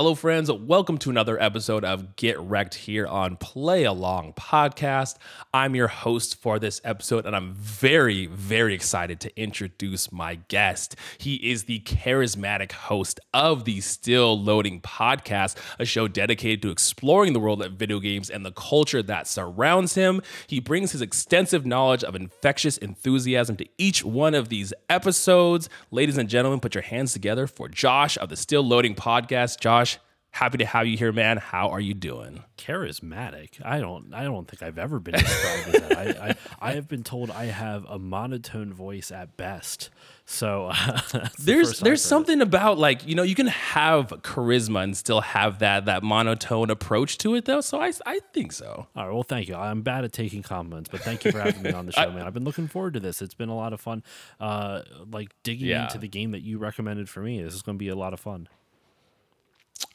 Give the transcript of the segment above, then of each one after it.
Hello, friends. Welcome to another episode of Get Rec'd here on Play Along Podcast. I'm your host for this episode, and I'm very, very excited to introduce my guest. He is the charismatic host of the Still Loading Podcast, a show dedicated to exploring the world of video games and the culture that surrounds him. He brings his extensive knowledge of infectious enthusiasm to each one of these episodes. Ladies and gentlemen, put your hands together for Josh of the Still Loading Podcast. Josh, happy to have you here, man. How are you doing? charismatic. I don't. I don't think I've ever been described as that. I, I, I have been told I have a monotone voice at best. So uh, that's the There's there's something about like you know you can have charisma and still have that that monotone approach to it though. So I I think so. All right. Well, thank you. I'm bad at taking compliments, but thank you for having me on the show, man. I've been looking forward to this. It's been a lot of fun. Uh, like digging Yeah. into the game that you recommended for me. This is going to be a lot of fun.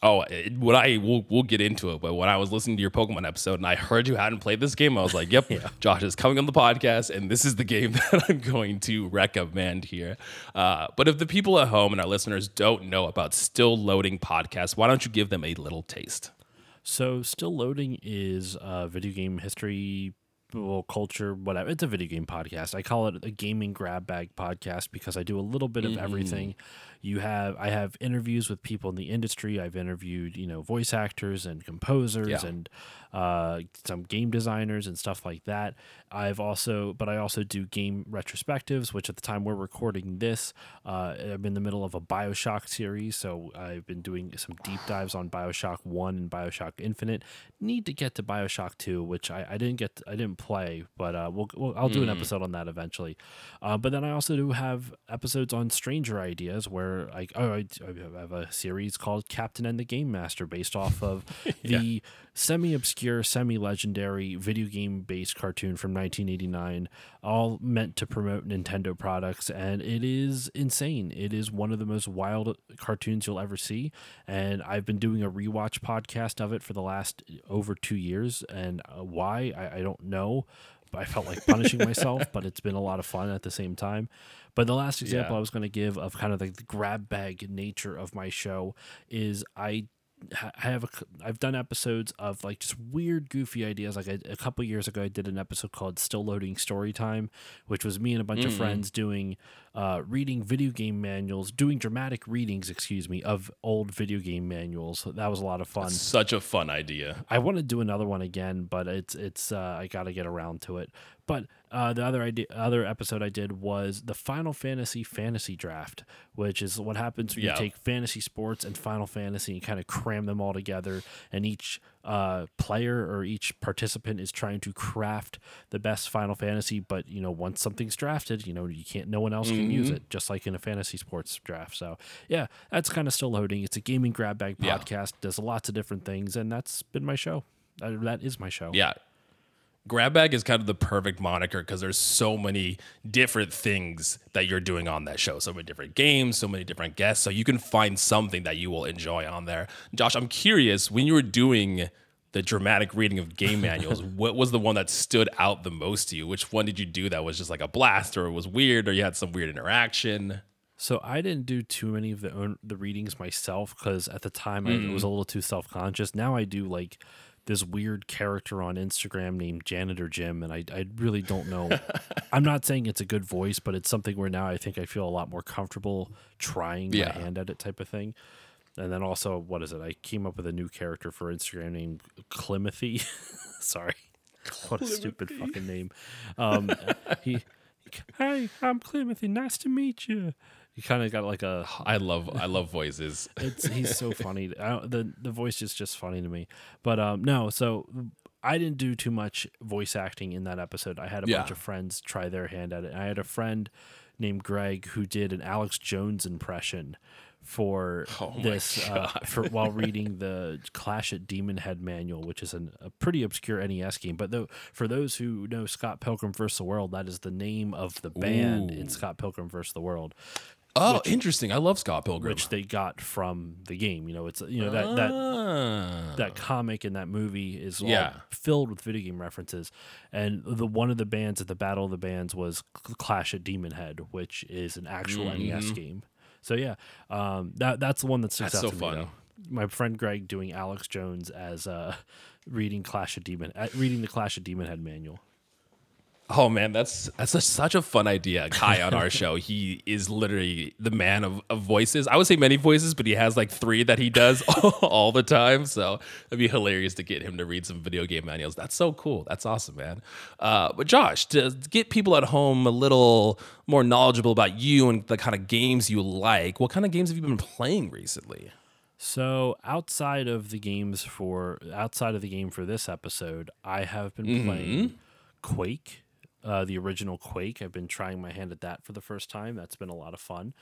Oh, it, what I we'll, we'll get into it, but when I was listening to your Pokemon episode and I heard you hadn't played this game, I was like, "Yep, Josh is coming on the podcast, and this is the game that I'm going to recommend here." Uh, but if the people at home and our listeners don't know about Still Loading Podcast, why don't you give them a little taste? So, still loading is uh, video game history, well, culture, whatever. It's a video game podcast. I call it a gaming grab bag podcast because I do a little bit of everything. You have, I have interviews with people in the industry. I've interviewed, you know, voice actors and composers Yeah. and uh, some game designers and stuff like that. I've also, but I also do game retrospectives, which at the time we're recording this, uh, I'm in the middle of a Bioshock series. So I've been doing some deep dives on Bioshock 1 and Bioshock Infinite. Need to get to Bioshock 2, which I, I didn't get, I didn't play, but uh, we'll, we'll, I'll do an episode on that eventually. Uh, but then I also do have episodes on Stranger Ideas where I, oh, I, I have a series called Captain N the Game Master based off of the semi obscure, semi legendary video game based cartoon from 1989, all meant to promote Nintendo products. And it is insane. It is one of the most wild cartoons you'll ever see. And I've been doing a rewatch podcast of it for the last over two years. And uh, why, I, I don't know. I felt like punishing myself, but it's been a lot of fun at the same time. But the last example Yeah. I was going to give of kind of the grab bag nature of my show is I I have a, I've done episodes of like just weird, goofy ideas. Like I, a couple years ago, I did an episode called "Still Loading Story Time," which was me and a bunch of mm-hmm. friends doing uh, reading video game manuals, doing dramatic readings, excuse me, of old video game manuals. That was a lot of fun. Such a fun idea. I want to do another one again, but it's it's uh, I got to get around to it. But uh, the other idea, other episode I did was the Final Fantasy Fantasy Draft, which is what happens when Yeah. you take fantasy sports and Final Fantasy and kind of cram them all together, and each uh, player or each participant is trying to craft the best Final Fantasy. But you know, once something's drafted, you know you can't, no one else can use Mm-hmm. it, just like in a fantasy sports draft. So yeah, that's kind of still loading. It's a gaming grab bag Yeah. podcast, does lots of different things, and that's been my show. Uh, that is my show. Yeah. Grab bag is kind of the perfect moniker because there's so many different things that you're doing on that show. So many different games, so many different guests. So you can find something that you will enjoy on there. Josh, I'm curious when you were doing the dramatic reading of game manuals, what was the one that stood out the most to you? Which one did you do that was just like a blast or it was weird or you had some weird interaction? So I didn't do too many of the own, the readings myself because at the time I hmm. was a little too self conscious. Now I do like this weird character on Instagram named Janitor Jim, and I I really don't know. I'm not saying it's a good voice, but it's something where now I think I feel a lot more comfortable trying Yeah. my hand at it type of thing. And then also, what is it? I came up with a new character for Instagram named Climothy. Sorry, what a stupid fucking name. Um, he, hi, I'm Climothy. Nice to meet you. He kind of got like a. I love I love voices. It's he's so funny. The the voice is just funny to me. But um, no, so I didn't do too much voice acting in that episode. I had a bunch of friends try their hand at it. I had a friend named Greg who did an Alex Jones impression for Oh this uh, for while reading the Clash at Demonhead manual, which is an, a pretty obscure NES game. But though for those who know Scott Pilgrim vs. the World, that is the name of the band in Scott Pilgrim vs. the World Oh, interesting. I love Scott Pilgrim. which they got from the game. You know, it's you know that that Ah. that comic and that movie is Yeah. filled with video game references. And the one of the bands at the Battle of the Bands was Clash at Demonhead, which is an actual NES Mm-hmm. game. So yeah, um, that that's the one that sticks That's out so to fun. me. Though. my friend Greg doing Alex Jones as uh, reading Clash of Demon, uh, reading the Clash of Demonhead manual. Oh man, that's that's a, such a fun idea. Kai on our show, he is literally the man of, of voices. I would say many voices, but he has like three that he does all the time. So it'd be hilarious to get him to read some video game manuals. That's so cool. That's awesome, man. Uh, but Josh, to get people at home a little more knowledgeable about you and the kind of games you like, what kind of games have you been playing recently? So outside of the games for outside of the game for this episode, I have been Mm-hmm. playing Quake, uh, the original Quake. I've been trying my hand at that for the first time. That's been a lot of fun.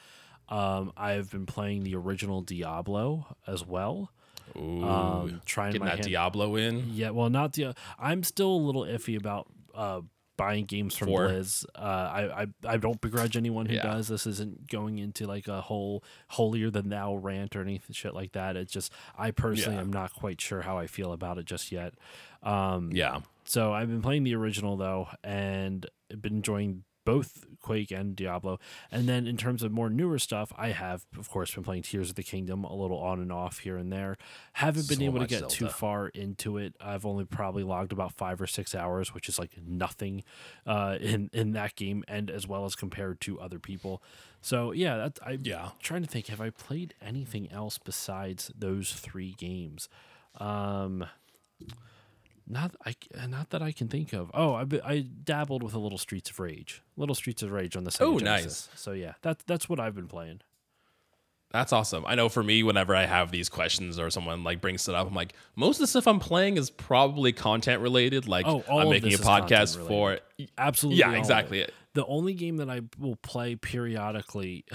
Um, I've been playing the original Diablo as well. Ooh, Um, trying getting my that hand. Diablo in. Yeah, well, not the. I'm still a little iffy about uh, buying games from Four. Blizz. Uh, I, I I don't begrudge anyone who Yeah. does. This isn't going into like a whole holier than thou rant or anything shit like that. It's just I personally Yeah. am not quite sure how I feel about it just yet. Um, Yeah. So I've been playing the original though, and been enjoying both Quake and Diablo. And then in terms of more newer stuff, I have of course been playing Tears of the Kingdom a little on and off here and there. Haven't been So able to get too far into it. I've only probably logged about five or six hours, which is like nothing uh, in in that game, and as well as compared to other people. So yeah, that's I Yeah. trying to think. Have I played anything else besides those three games? Um, not I uh, not that I can think of. Oh, I I dabbled with a little Streets of Rage, little Streets of Rage on the Sega Oh, Genesis. So yeah, that's that's what I've been playing. That's awesome. I know for me, whenever I have these questions or someone like brings it up, I'm like, most of the stuff I'm playing is probably content related. Like Oh, all I'm of making a this is content podcast for related. Absolutely. all Yeah, of exactly. it. The only game that I will play periodically,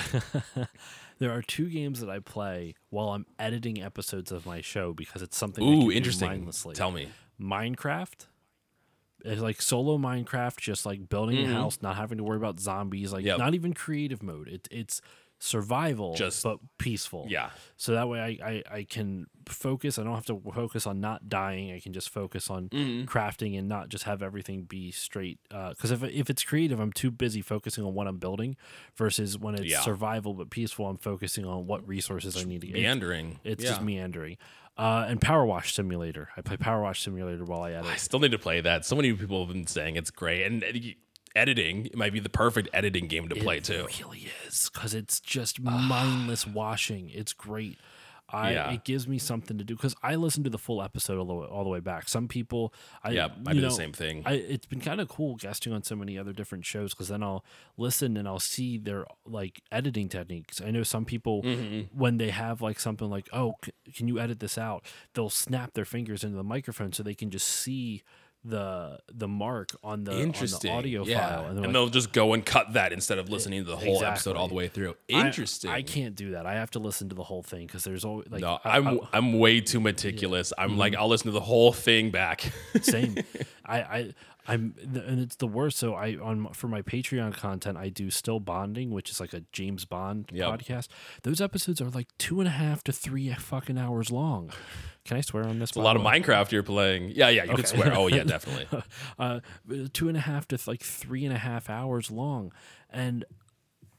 there are two games that I play while I'm editing episodes of my show because it's something I can Ooh, do interesting. mindlessly. Tell me. Minecraft. It's like solo Minecraft, just like building a house, not having to worry about zombies, like Mm-hmm. Yep. not even creative mode. It, it's survival, Just- but peaceful. Yeah. So that way I, I, I can focus. I don't have to focus on not dying. I can just focus on Mm-hmm. crafting and not just have everything be straight. Because if, if it's creative, I'm too busy focusing on what I'm building versus when it's Yeah. survival but peaceful, I'm focusing on what resources I need to get. Meandering. It's yeah. just meandering. Uh, and Power Wash Simulator. I play Power Wash Simulator while I edit. I still need to play that. So many people have been saying it's great, and editing it might be the perfect editing game to play too. it really is because it's just mindless washing. It's great. I, Yeah. It gives me something to do because I listen to the full episode all the way, all the way back. Some people, I Yeah, I do the same thing. I, it's been kind of cool guesting on so many other different shows because then I'll listen and I'll see their like editing techniques. I know some people Mm-hmm. when they have like something like, "Oh, c- can you edit this out?" They'll snap their fingers into the microphone so they can just see the the mark on the, on the Interesting. audio yeah. file, and, they're like, they'll just go and cut that instead of listening to the whole episode all the way through. Interesting. I, can't do that. I have to listen to the whole thing because there's always like no, I- I'm I- I, am way too meticulous. I'm like mm-hmm. I'll listen to the whole thing back. same. I, I I'm and it's the worst. So I on for my Patreon content, I do still bonding, which is like a James Bond Yep. podcast. Those episodes are like two and a half to three fucking hours long. Can I swear on this? a lot of Minecraft you're playing. Yeah, yeah, you Okay. swear. Oh yeah, definitely. uh, two and a half to like three and a half hours long, and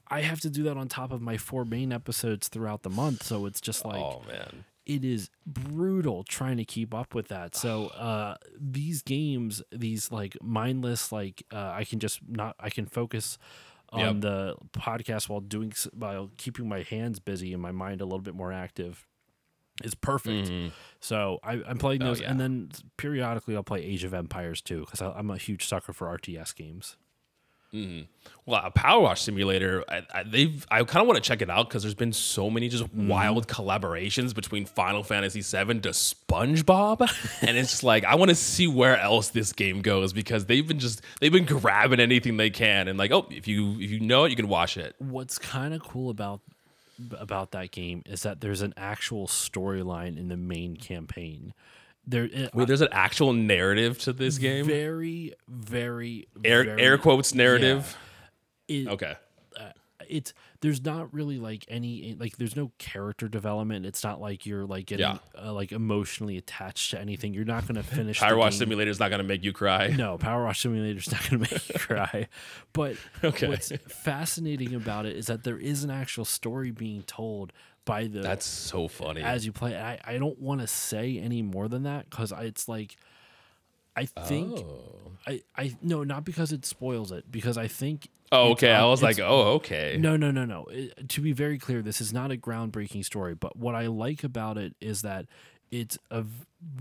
I have to do that on top of my four main episodes throughout the month. So it's just like oh man. It is brutal trying to keep up with that. So uh, these games, these like mindless, like uh, I can just not, I can focus on Yep. the podcast while doing while keeping my hands busy and my mind a little bit more active. Is perfect. So I, I'm playing Mm-hmm. Oh, those, yeah. and then periodically I'll play Age of Empires too because I'm a huge sucker for RTS games. Well, a Power Wash Simulator, I, I, they've I kind of want to check it out because there's been so many just Mm-hmm. wild collaborations between Final Fantasy VII to SpongeBob, and it's just like I want to see where else this game goes because they've been just they've been grabbing anything they can and like oh if you if you know it you can watch it. What's kind of cool about about that game is that there's an actual storyline in the main campaign. There, it, Wait, there's an actual narrative to this game. very, very Air very- air quotes narrative. It, Okay. Uh, it's there's not really like any eh, like there's no character development. It's not like you're like getting Yeah. uh, like emotionally attached to anything. You're not gonna finish. Power Wash. Simulator is not going to make you cry. No, Power Wash Simulator is not going to make you cry. But Okay. what's fascinating about it is that there is an actual story being told by the That's so funny. as you play. I, I don't want to say any more than that because it's like I think oh. I I no not because it spoils it because I think Oh, okay. Uh, I was like, oh, okay. no no no no. It- to be very clear, this is not a groundbreaking story, but what I like about it is that it's a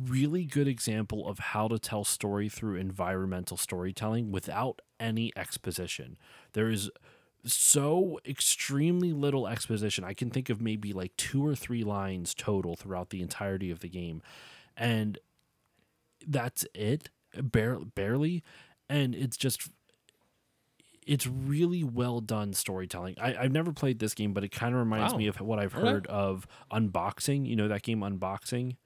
really good example of how to tell story through environmental storytelling without any exposition. There is so extremely little exposition. I can think of maybe like two or three lines total throughout the entirety of the game. And that's it, bare, barely. And it's just, it's really well done storytelling. I, I've never played this game, but it kind of reminds Wow. me of what I've heard of Unboxing. You know that game, Unboxing?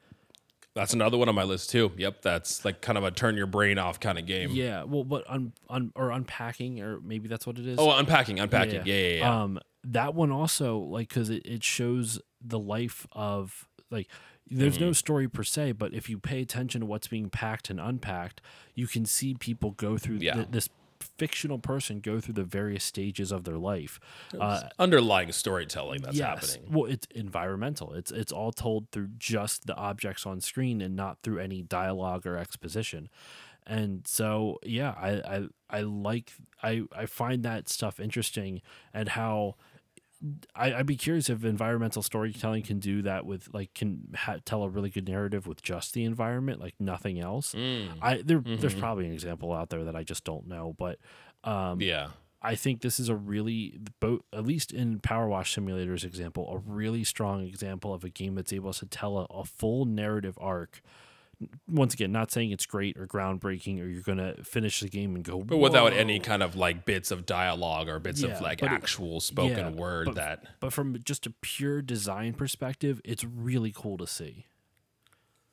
That's another one on my list too. Yep, that's like kind of a turn your brain off kind of game. Yeah. Well, but un, un, or unpacking, or maybe that's what it is. Oh, unpacking, unpacking. Yeah, yeah, yeah. Um, that one also like because it, it shows the life of like there's Mm-hmm. no story per se, but if you pay attention to what's being packed and unpacked, you can see people go through Yeah. th- this fictional person go through the various stages of their life. Uh, Underlying storytelling that's yes. happening. Well, it's environmental. It's it's all told through just the objects on screen and not through any dialogue or exposition. And so, yeah, I I, I like I I find that stuff interesting and how. I, I'd be curious if environmental storytelling can do that with like can ha- tell a really good narrative with just the environment, like nothing else. Mm, I there there's Mhm. probably an example out there that I just don't know, but um, yeah. I think this is a really, both at least in Power Wash Simulator's example, a really strong example of a game that's able to tell a, a full narrative arc. Once again, not saying it's great or groundbreaking or you're gonna finish the game and go, But without any kind of like bits of dialogue or bits Yeah, of like but it- actual spoken yeah, word but- that But from just a pure design perspective, it's really cool to see.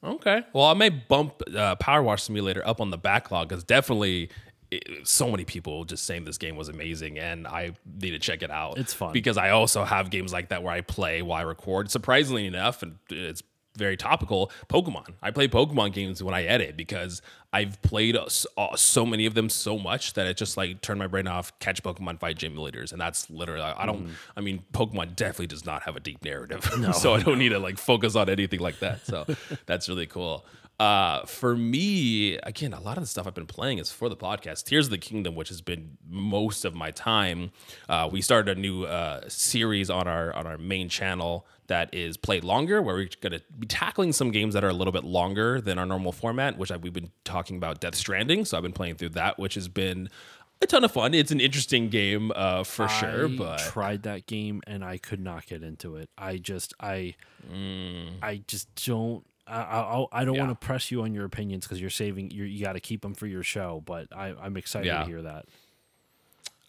Okay. Well, I may bump uh, Power Wash Simulator up on the backlog because definitely it, so many people just saying this game was amazing and I need to check it out. It's fun. because I also have games like that where I play while I record. Surprisingly enough, and it's very topical. Pokemon. I play Pokemon games when I edit because I've played uh, uh, so many of them so much that it just like turned my brain off. Catch Pokemon, fight gym leaders, and that's literally. I don't. Mm-hmm. I mean, Pokemon definitely does not have a deep narrative, so I don't need to like focus on anything like that. So that's really cool. Uh, for me, again, a lot of the stuff I've been playing is for the podcast. Tears of the Kingdom, which has been most of my time. Uh, we started a new uh, series on our on our main channel that is played longer, where we're going to be tackling some games that are a little bit longer than our normal format. Which I, we've been talking about Death Stranding, so I've been playing through that, which has been a ton of fun. It's an interesting game uh, for sure, I but tried that game and I could not get into it. I just I Mm. I just don't. I I, I don't Yeah. want to press you on your opinions because you're saving. You're, you got to keep them for your show. But I, I'm excited Yeah. to hear that.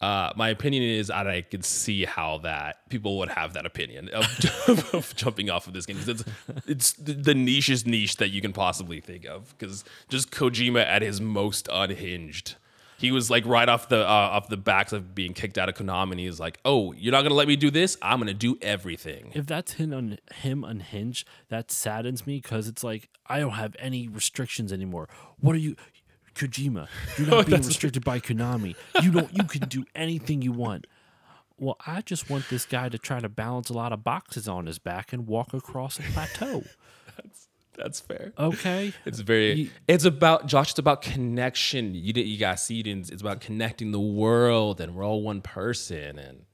Uh, my opinion is I can see how that people would have that opinion of, of jumping off of this game 'Cause it's it's the the nichest niche that you can possibly think of because just Kojima at his most unhinged. He was like right off the uh, off the backs of being kicked out of Konami, and he's like, "Oh, you're not gonna let me do this? I'm gonna do everything." If that's him on him unhinged, that saddens me because it's like I don't have any restrictions anymore. What are you, Kojima? You're not being restricted by Konami. You don't. You can do anything you want. Well, I just want this guy to try to balance a lot of boxes on his back and walk across a plateau. That's fair. Okay. It's very. You- it's about Josh. It's about connection. You did. You got see it. in- It's about connecting the world, and we're all one person. And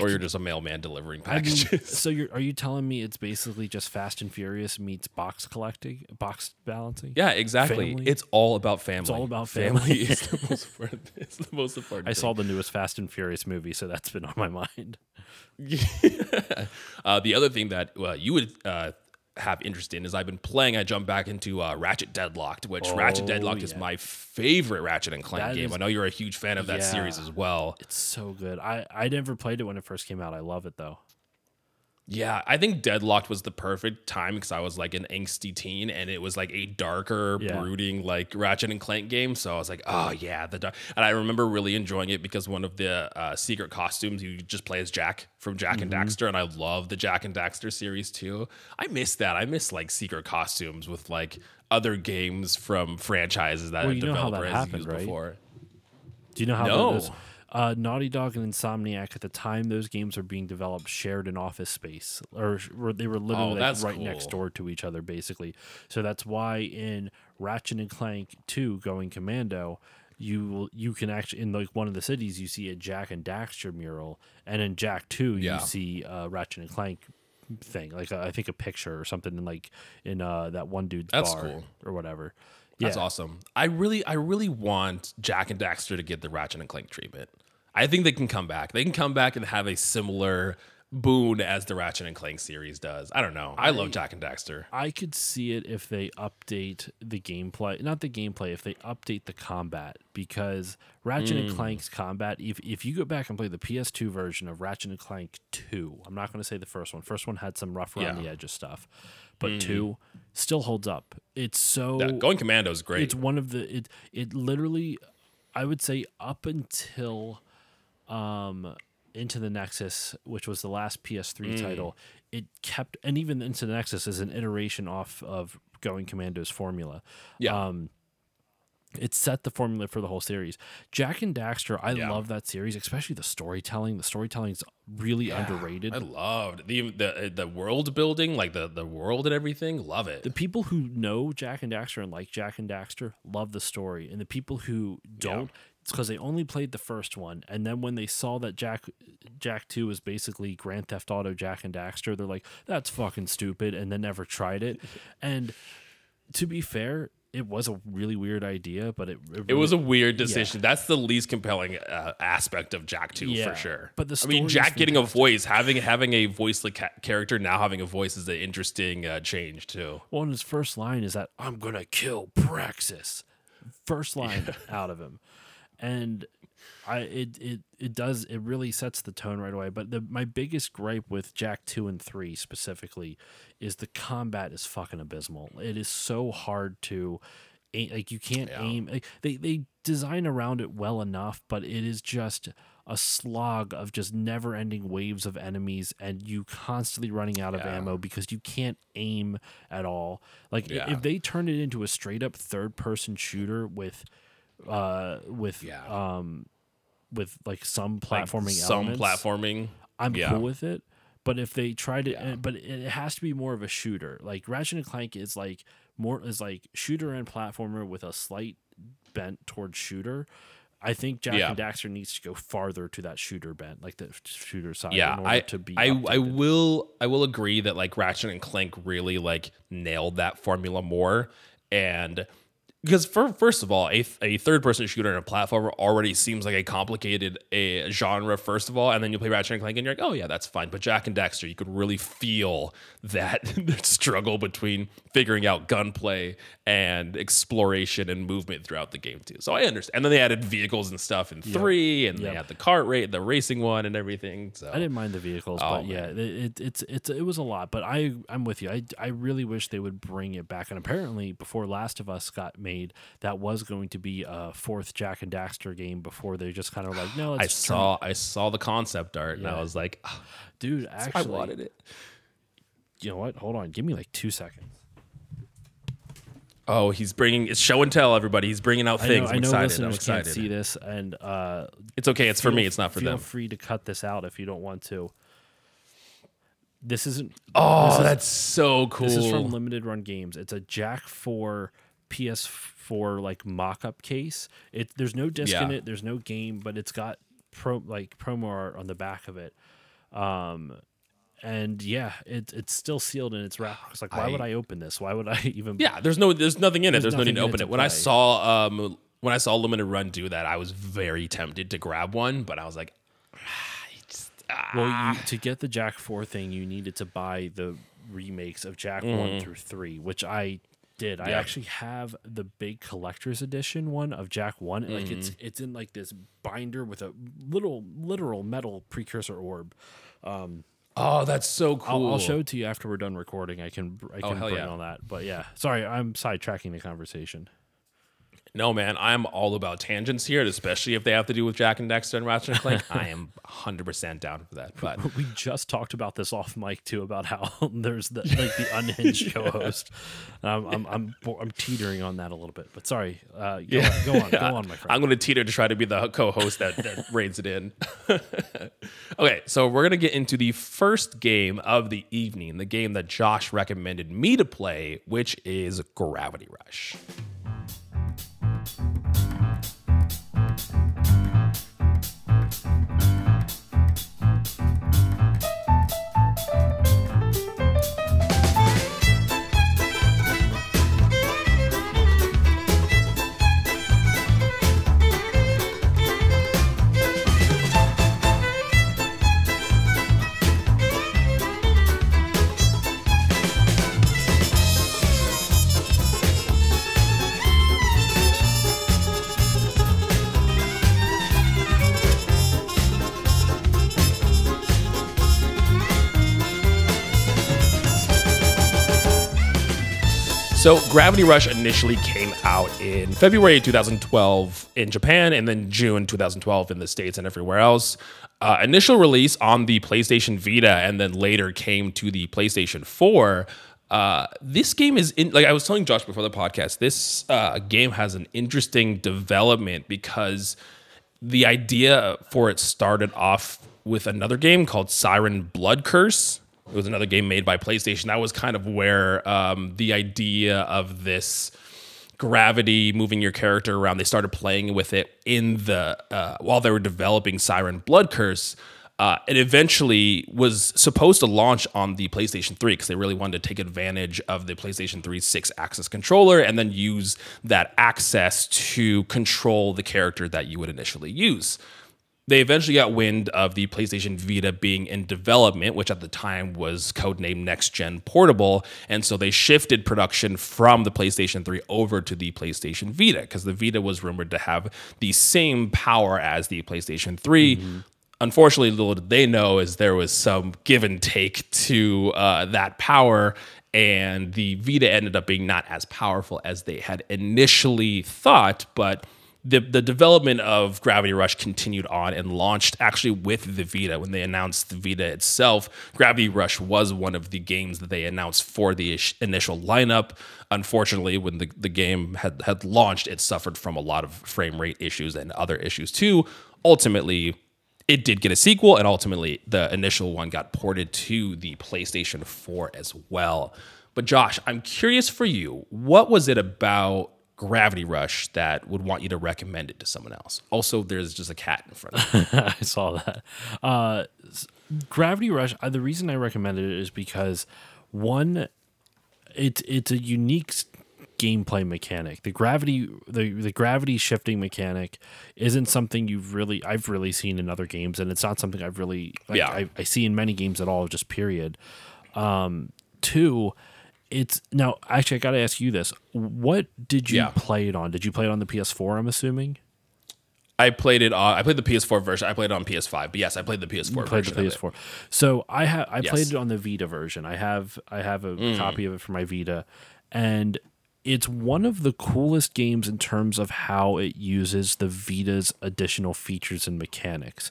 or you're just a mailman delivering I mean, packages. so you're are you telling me it's basically just Fast and Furious meets box collecting, box balancing? yeah, exactly. family? It's all about family. It's all about family. is the most important. It's the most important. I thing. saw the newest Fast and Furious movie, so that's been on my mind. uh, the other thing that uh, you would uh, have interest in is I've been playing. I jumped back into uh, Ratchet Deadlocked, which Ratchet Oh, Deadlocked is my favorite Ratchet and Clank That game. is- I know you're a huge fan of that Yeah. series as well. It's so good. I I never played it when it first came out. I love it though. Yeah, I think Deadlocked was the perfect time because I was like an angsty teen, and it was like a darker, Yeah. brooding like Ratchet and Clank game. So I was like, oh yeah, the dark. And I remember really enjoying it because one of the uh, secret costumes you just play as Jak from Jak and Mm-hmm. Daxter, and I love the Jak and Daxter series too. I miss that. I miss like secret costumes with like other games from franchises that Well, a you know how developer that has happened, used right? before. Do you know how No. those? Uh, Naughty Dog and Insomniac at the time those games were being developed shared an office space, or, or they were literally Oh, like right next door to each other, basically. So that's why in Ratchet and Clank Two, Going Commando, you will you can actually in like one of the cities you see a Jak and Daxter mural, and in Jak Two you see uh, Ratchet and Clank thing, like uh, I think a picture or something in like in uh, that one dude's That's bar cool. or whatever. That's yeah. awesome. I really, I really want Jak and Daxter to get the Ratchet and Clank treatment. I think they can come back. They can come back and have a similar boon as the Ratchet and Clank series does. I don't know. I, love Jak and Daxter. I could see it if they update the gameplay, not the gameplay, if they update the combat because Ratchet Hmm. and Clank's combat. If if you go back and play the PS2 version of Ratchet and Clank Two, I'm not going to say the first one. First one had some rough around Yeah. The edges stuff, but two still holds up. It's so Yeah, Going Commando is great. it's one of the it it literally I would say up until um into the Nexus, which was the last PS3 Mm. title, it kept and even into the Nexus is an iteration off of Going Commando's formula. Yeah. Um it set the formula for the whole series. Jak and Daxter, I Yeah. love that series, especially the storytelling. The storytelling is really underrated. I loved the the the world building, like the the world and everything. Love it. the people who know Jak and Daxter and like Jak and Daxter love the story, and the people who don't, it's because they only played the first one, and then when they saw that Jak Jak Two was basically Grand Theft Auto Jak and Daxter, they're like, "That's fucking stupid," and then never tried it. and to be fair, it was a really weird idea, but it It was a weird decision. That's the least compelling uh, aspect of Jak 2 Yeah, for sure. but the I mean, Jak getting a voice, having having a voiceless ca- character now having a voice is an interesting uh, change too. Well, and his first line is that I'm gonna kill Praxis. First line out of him, and I it it it does it really sets the tone right away. But the my biggest gripe with Jak two and three specifically is the combat is fucking abysmal. It is so hard to. aim- Like you can't Yeah. aim. Like, they they design around it well enough, but it is just a slog of just never ending waves of enemies and you constantly running out of ammo because you can't aim at all. Like Yeah. if they turned it into a straight up third person shooter with uh with Yeah. um with like some Like, platforming some elements, platforming. I'm yeah. cool with it. But if they try to, Yeah. but it has to be more of a shooter. Like Ratchet and Clank is like more is like shooter and platformer with a slight bent towards shooter. I think Jak Yeah. and Daxter needs to go farther to that shooter bent, like the shooter side. Yeah, I to be. I, I will I will agree that like Ratchet and Clank really like nailed that formula more and because for first of all, a, a third person shooter and a platformer already seems like a complicated a genre. First of all, and then you play Ratchet and Clank, and you're like, oh yeah, that's fine. But Jak and Daxter, you could really feel that struggle between figuring out gunplay and exploration and movement throughout the game too. So I understand. And then they added vehicles and stuff in three, and they had the cart rate, the racing one, and everything. So I didn't mind the vehicles, Oh, but yeah, it, it, it's it's it was a lot. But I I'm with you. I I really wish they would bring it back. And apparently, before Last of Us got made, that was going to be a fourth Jak and Daxter game. Before they just kind of like, no, I turn- saw I saw the concept art and I was like, "Ah, dude. I Actually, wanted it. you know what? Hold on, give me like two seconds. Oh, he's bringing it's show and tell. Everybody, he's bringing out I things. know, I'm I know excited. I'm listeners can't excited. see this, and uh, It's okay. It's for me. It's not for feel them. Feel free to cut this out if you don't want to. This isn't. Oh, this is- that's so cool. This is from Limited Run Games. It's a Jak 4 PS4 like mock-up case. It there's no disc in it, there's no game, but it's got pro like promo art on the back of it. Um and yeah, it, it's still sealed and it's wrapped. It's like, why would I- I open this? Why would I even? yeah, there's no, there's nothing in it. There's There's, no need to in it open to it. When I saw, um, when I saw Limited Run do that, I was very tempted to grab one, but I was like, ah, just, ah. Well, you, to get the Jak Four thing, you needed to buy the remakes of Jak One through Three, which I did. I Mm-hmm. Actually have the big collector's edition one of Jak One. Like it's Mm-hmm. it's in like this binder with a little literal metal precursor orb. oh, that's so cool. I'll, I'll show it to you after we're done recording. I can I can Oh, bring yeah. all that. But yeah, sorry, I'm sidetracking the conversation. No, man, I'm all about tangents here, especially if they have to do with Jak and Daxter and Ratchet and Clank. I am 100% down for that. But we just talked about this off mic too about how there's the like the unhinged co-host. Um, I'm I'm I'm teetering on that a little bit, but sorry. Uh, go, yeah. on, go on, go on, my friend. I'm going to teeter to try to be the co-host that, that reins it in. okay, so we're going to get into the first game of the evening, the game that Josh recommended me to play, which is Gravity Rush. So, Gravity Rush initially came out in February 2012 in Japan and then June 2012 in the States and everywhere else. Uh, initial release on the PlayStation Vita and then later came to the PlayStation 4. Uh, this game is in, like I was telling Josh before the podcast, this uh, game has an interesting development because the idea for it started off with another game called Siren Blood Curse it was another game made by PlayStation. That was kind of where um, the idea of this gravity moving your character around. They started playing with it in the uh, while they were developing Siren Blood Curse. Uh, it eventually was supposed to launch on the PlayStation 3 because they really wanted to take advantage of the PlayStation 3's Sixaxis controller and then use that access to control the character that you would initially use they eventually got wind of the PlayStation Vita being in development, which at the time was codenamed Next Gen Portable. And so they shifted production from the PlayStation 3 over to the PlayStation Vita because the Vita was rumored to have the same power as the PlayStation 3. Mm-hmm. Unfortunately, little did they know is there was some give and take to uh, that power, and the Vita ended up being not as powerful as they had initially thought. But the the development of Gravity Rush continued on and launched actually with the Vita. When they announced the Vita itself, Gravity Rush was one of the games that they announced for the initial lineup. Unfortunately, when the, the game had, had launched, it suffered from a lot of frame rate issues and other issues too. Ultimately, it did get a sequel, and ultimately, the initial one got ported to the PlayStation 4 as well. But Josh, I'm curious for you, what was it about Gravity Rush that would want you to recommend it to someone else. Also, there's just a cat in front of me. I saw that. Uh, Gravity Rush. Uh, the reason I recommended it is because one, it's it's a unique gameplay mechanic. The gravity the the gravity shifting mechanic isn't something you've really I've really seen in other games, and it's not something I've really like, yeah I, I see in many games at all. Just period. Um, two it's now actually I got to ask you this. What did you yeah. play it on? Did you play it on the PS4, I'm assuming? I played it on I played the PS4 version. I played it on PS5. But yes, I played the PS4 you played the PS4. So I have I yes. played it on the Vita version. I have I have a mm. copy of it for my Vita and it's one of the coolest games in terms of how it uses the Vita's additional features and mechanics.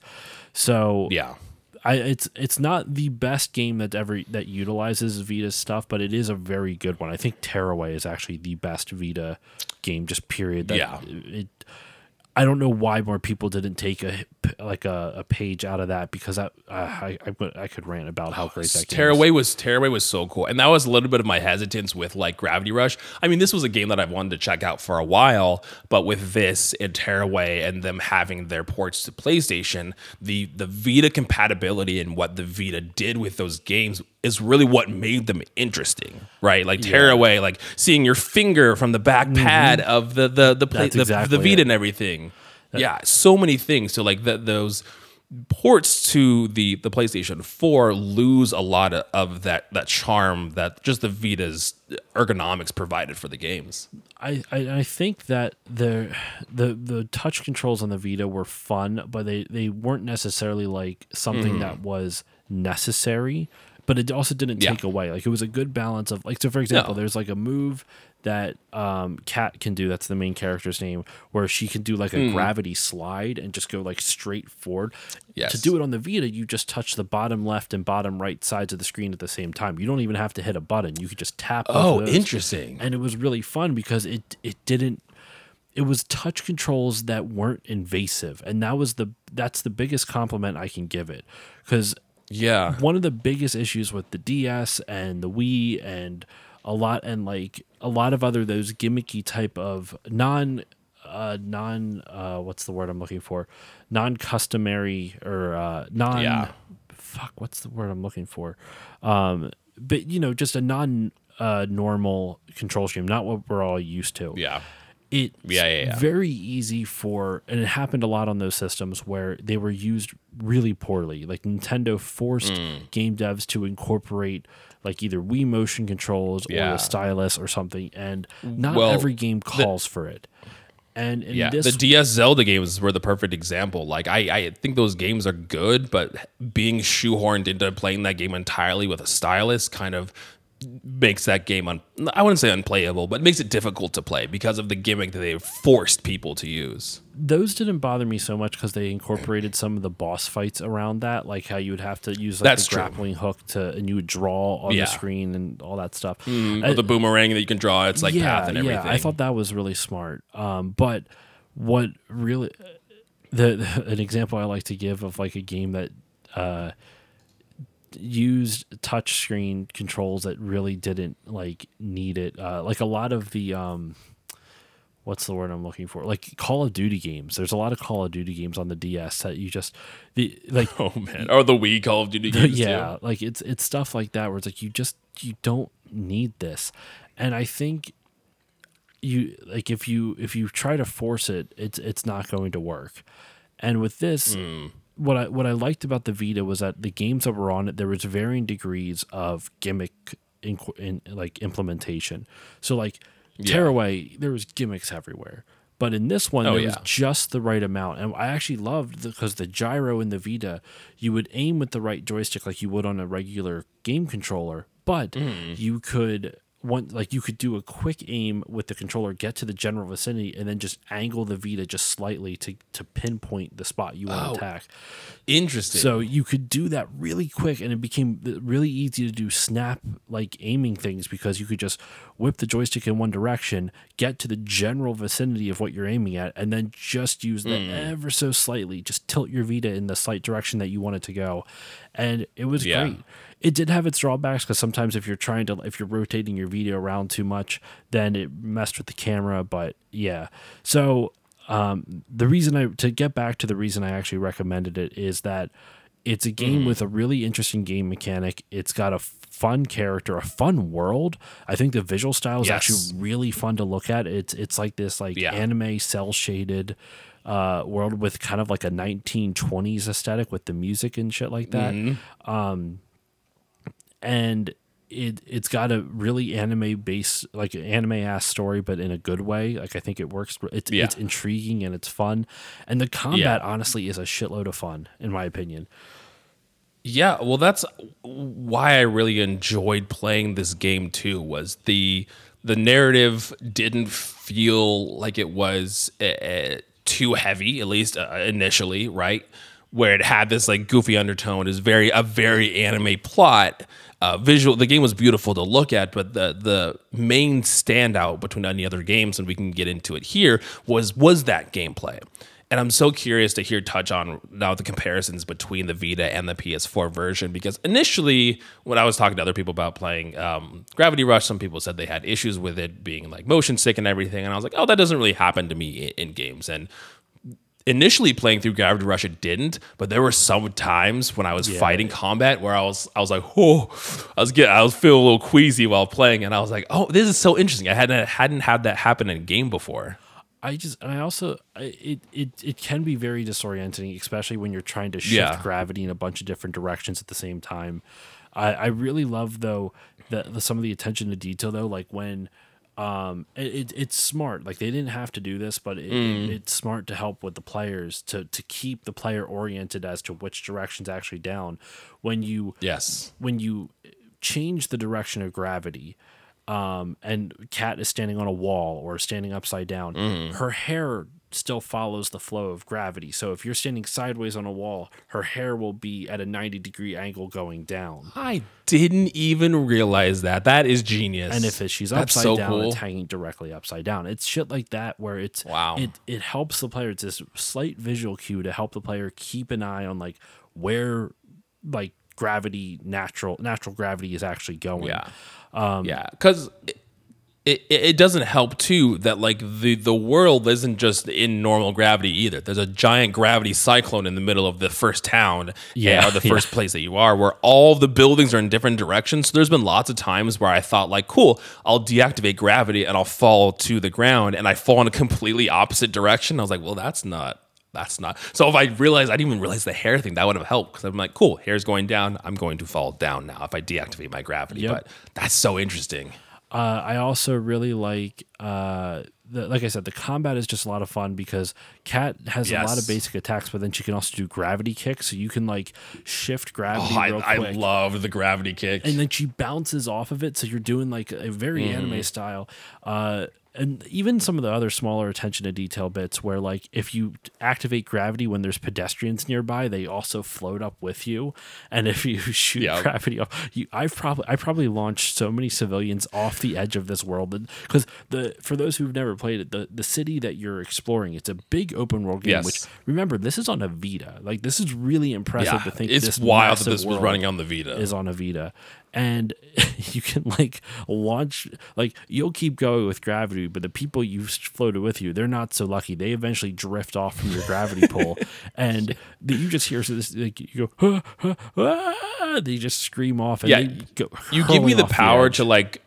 So yeah, I it's it's not the best game that ever that utilizes Vita stuff, but it is a very good one. I think Tearaway is actually the best Vita game, just period. That yeah. It, I don't know why more people didn't take a like a, a page out of that because I, I I, I could rant about how great that Tearaway was Tearaway was so cool, and that was a little bit of my hesitance with like Gravity Rush. I mean, this was a game that I've wanted to check out for a while, but with this and Tearaway and them having their ports to PlayStation, the the Vita compatibility and what the Vita did with those games is really what made them interesting, right? Like Tearaway, yeah. like seeing your finger from the back mm-hmm. pad of the the the, play, the, exactly the Vita it. and everything. That, yeah, so many things. So like that those ports to the the PlayStation 4 lose a lot of, of, that that charm that just the Vita's ergonomics provided for the games. I, I, I think that the the the touch controls on the Vita were fun, but they, they weren't necessarily like something mm. that was necessary but it also didn't Yeah. take away. Like it was a good balance of like so for example, No. there's like a move that um Kat can do, that's the main character's name, where she can do like a Mm. gravity slide and just go like straight forward. Yes. To do it on the Vita, you just touch the bottom left and bottom right sides of the screen at the same time. You don't even have to hit a button. You could just tap Oh, interesting. and it was really fun because it it didn't it was touch controls that weren't invasive and that was the that's the biggest compliment i can give it because Yeah. one of the biggest issues with the ds and the wii and a lot and like a lot of other those gimmicky type of non uh non uh what's the word i'm looking for non customary or uh non Yeah. fuck what's the word i'm looking for um but you know just a non uh normal control scheme not what we're all used to Yeah. It's Yeah, yeah, yeah. very easy for and it happened a lot on those systems where they were used really poorly like nintendo forced Mm. game devs to incorporate like either wii motion controls or a stylus or something and not Well, every game calls for it and in Yeah, this the DS Zelda games were the perfect example. Like I, I think those games are good, but being shoehorned into playing that game entirely with a stylus kind of makes that game un- I wouldn't say unplayable, but makes it difficult to play because of the gimmick that they forced people to use. those didn't bother me so much because they incorporated some of the boss fights around that, like how you would have to use like That's the true. grappling hook to, and you would draw on Yeah. the screen and all that stuff. Mm, Uh, with the boomerang that you can draw, it's like path and everything. Yeah, I thought that was really smart. Um, but what really the, an example I like to give of like a game that uh, used touch screen controls that really didn't like need it. Uh, like a lot of the um, what's the word I'm looking for? Like Call of Duty games. There's a lot of Call of Duty games on the DS that you just the like oh man, or the Wii Call of Duty games. yeah, too. like it's it's stuff like that where it's like you just you don't need this, and I think you like if you if you try to force it, it's it's not going to work. And with this, what I what I liked about the Vita was that the games that were on it, there was varying degrees of gimmick in, in like implementation. So like Yeah. Tearaway, there was gimmicks everywhere. But in this one, Oh, there was just the right amount. And I actually loved because the, gyro in the Vita, you would aim with the right joystick like you would on a regular game controller, but Mm. you could one like you could do a quick aim with the controller, get to the general vicinity, and then just angle the Vita just slightly to to pinpoint the spot you want Oh, to attack. Interesting. So you could do that really quick, and it became really easy to do snap like aiming things because you could just whip the joystick in one direction, get to the general vicinity of what you're aiming at, and then just use that Hmm. ever so slightly, just tilt your Vita in the slight direction that you want it to go, and it was Yeah. great. It did have its drawbacks because sometimes if you're trying to if you're rotating your video around too much, then it messed with the camera. But yeah, so um, the reason I to get back to the reason I actually recommended it is that it's a game with a really interesting game mechanic. It's got a fun character, a fun world. I think the visual style is Yes. actually really fun to look at. It's it's like this like Yeah. anime cel shaded uh, world with kind of like a 1920s aesthetic with the music and shit like that Mhm. And it it's got a really anime base like an anime ass story but in a good way like i think it works it's Yeah. it's intriguing and it's fun and the combat honestly is a shitload of fun in my opinion Yeah, well, that's why I really enjoyed playing this game too. Was the the narrative didn't feel like it was uh, too heavy, at least uh, initially, right? Where it had this like goofy undertone, is very a very anime plot. Uh, visual, the game was beautiful to look at, but the the main standout between any other games, and we can get into it here, was was that gameplay. And I'm so curious to hear touch on now the comparisons between the Vita and the PS4 version because initially, when I was talking to other people about playing um, Gravity Rush, some people said they had issues with it being like motion sick and everything, and I was like, oh, that doesn't really happen to me in, in games. And initially playing through Gravity Rush, it didn't, but there were some times when I was fighting combat where I was I was like, oh, I was getting I was feeling a little queasy while playing, and I was like, oh, this is so interesting. I hadn't hadn't had that happen in a game before. i just and i also I, it, it it can be very disorienting especially when you're trying to shift Yeah. gravity in a bunch of different directions at the same time i i really love though the, the some of the attention to detail though like when um, it, it, it's smart. Like they didn't have to do this, but it, Mm. it's smart to help with the players to to keep the player oriented as to which direction's actually down. When you Yes. when you change the direction of gravity, um, and Kat is standing on a wall or standing upside down, Mm-hmm. her hair still follows the flow of gravity. So if you're standing sideways on a wall, her hair will be at a 90 degree angle going down. I didn't even realize that. That is genius. And if it, she's That's upside so down, cool. it's hanging directly upside down. It's shit like that where it's Wow. It it helps the player. It's this slight visual cue to help the player keep an eye on like where like gravity natural natural gravity is actually going. Yeah. Um, yeah, because it, it, it doesn't help too that like the the world isn't just in normal gravity either. There's a giant gravity cyclone in the middle of the first town, uh, Yeah, or the first place that you are, where all the buildings are in different directions. So there's been lots of times where I thought like, cool, I'll deactivate gravity and I'll fall to the ground, and I fall in a completely opposite direction. I was like, well, that's not. That's not. So if I realized I didn't even realize the hair thing, that would have helped because I'm like, cool, hair's going down. I'm going to fall down now if I deactivate my gravity. Yep. But that's so interesting. Uh, I also really like, uh, the, like I said, the combat is just a lot of fun because Kat has a lot of basic attacks, but then she can also do gravity kicks, so you can like shift gravity Oh, I, I love the gravity kick. and then she bounces off of it, so you're doing like a very Mm-hmm. anime style. Uh, and even some of the other smaller attention to detail bits, where like if you activate gravity when there's pedestrians nearby, they also float up with you. And if you shoot Yeah. gravity off, you I've probably I probably launched so many civilians off the edge of this world because the for those who've never played it, the the city that you're exploring, it's a big open world game. Yes. Which remember, this is on a Vita. Like this is really impressive yeah, to think it's this wild that this was running on the Vita. is on a Vita. And you can like launch, like you'll keep going with gravity, but the people you floated with you, they're not so lucky. They eventually drift off from your gravity pull, and the, you just hear so this. Like, you go, ah, ah, ah, they just scream off, and Yeah, go. you give me the power edge. to like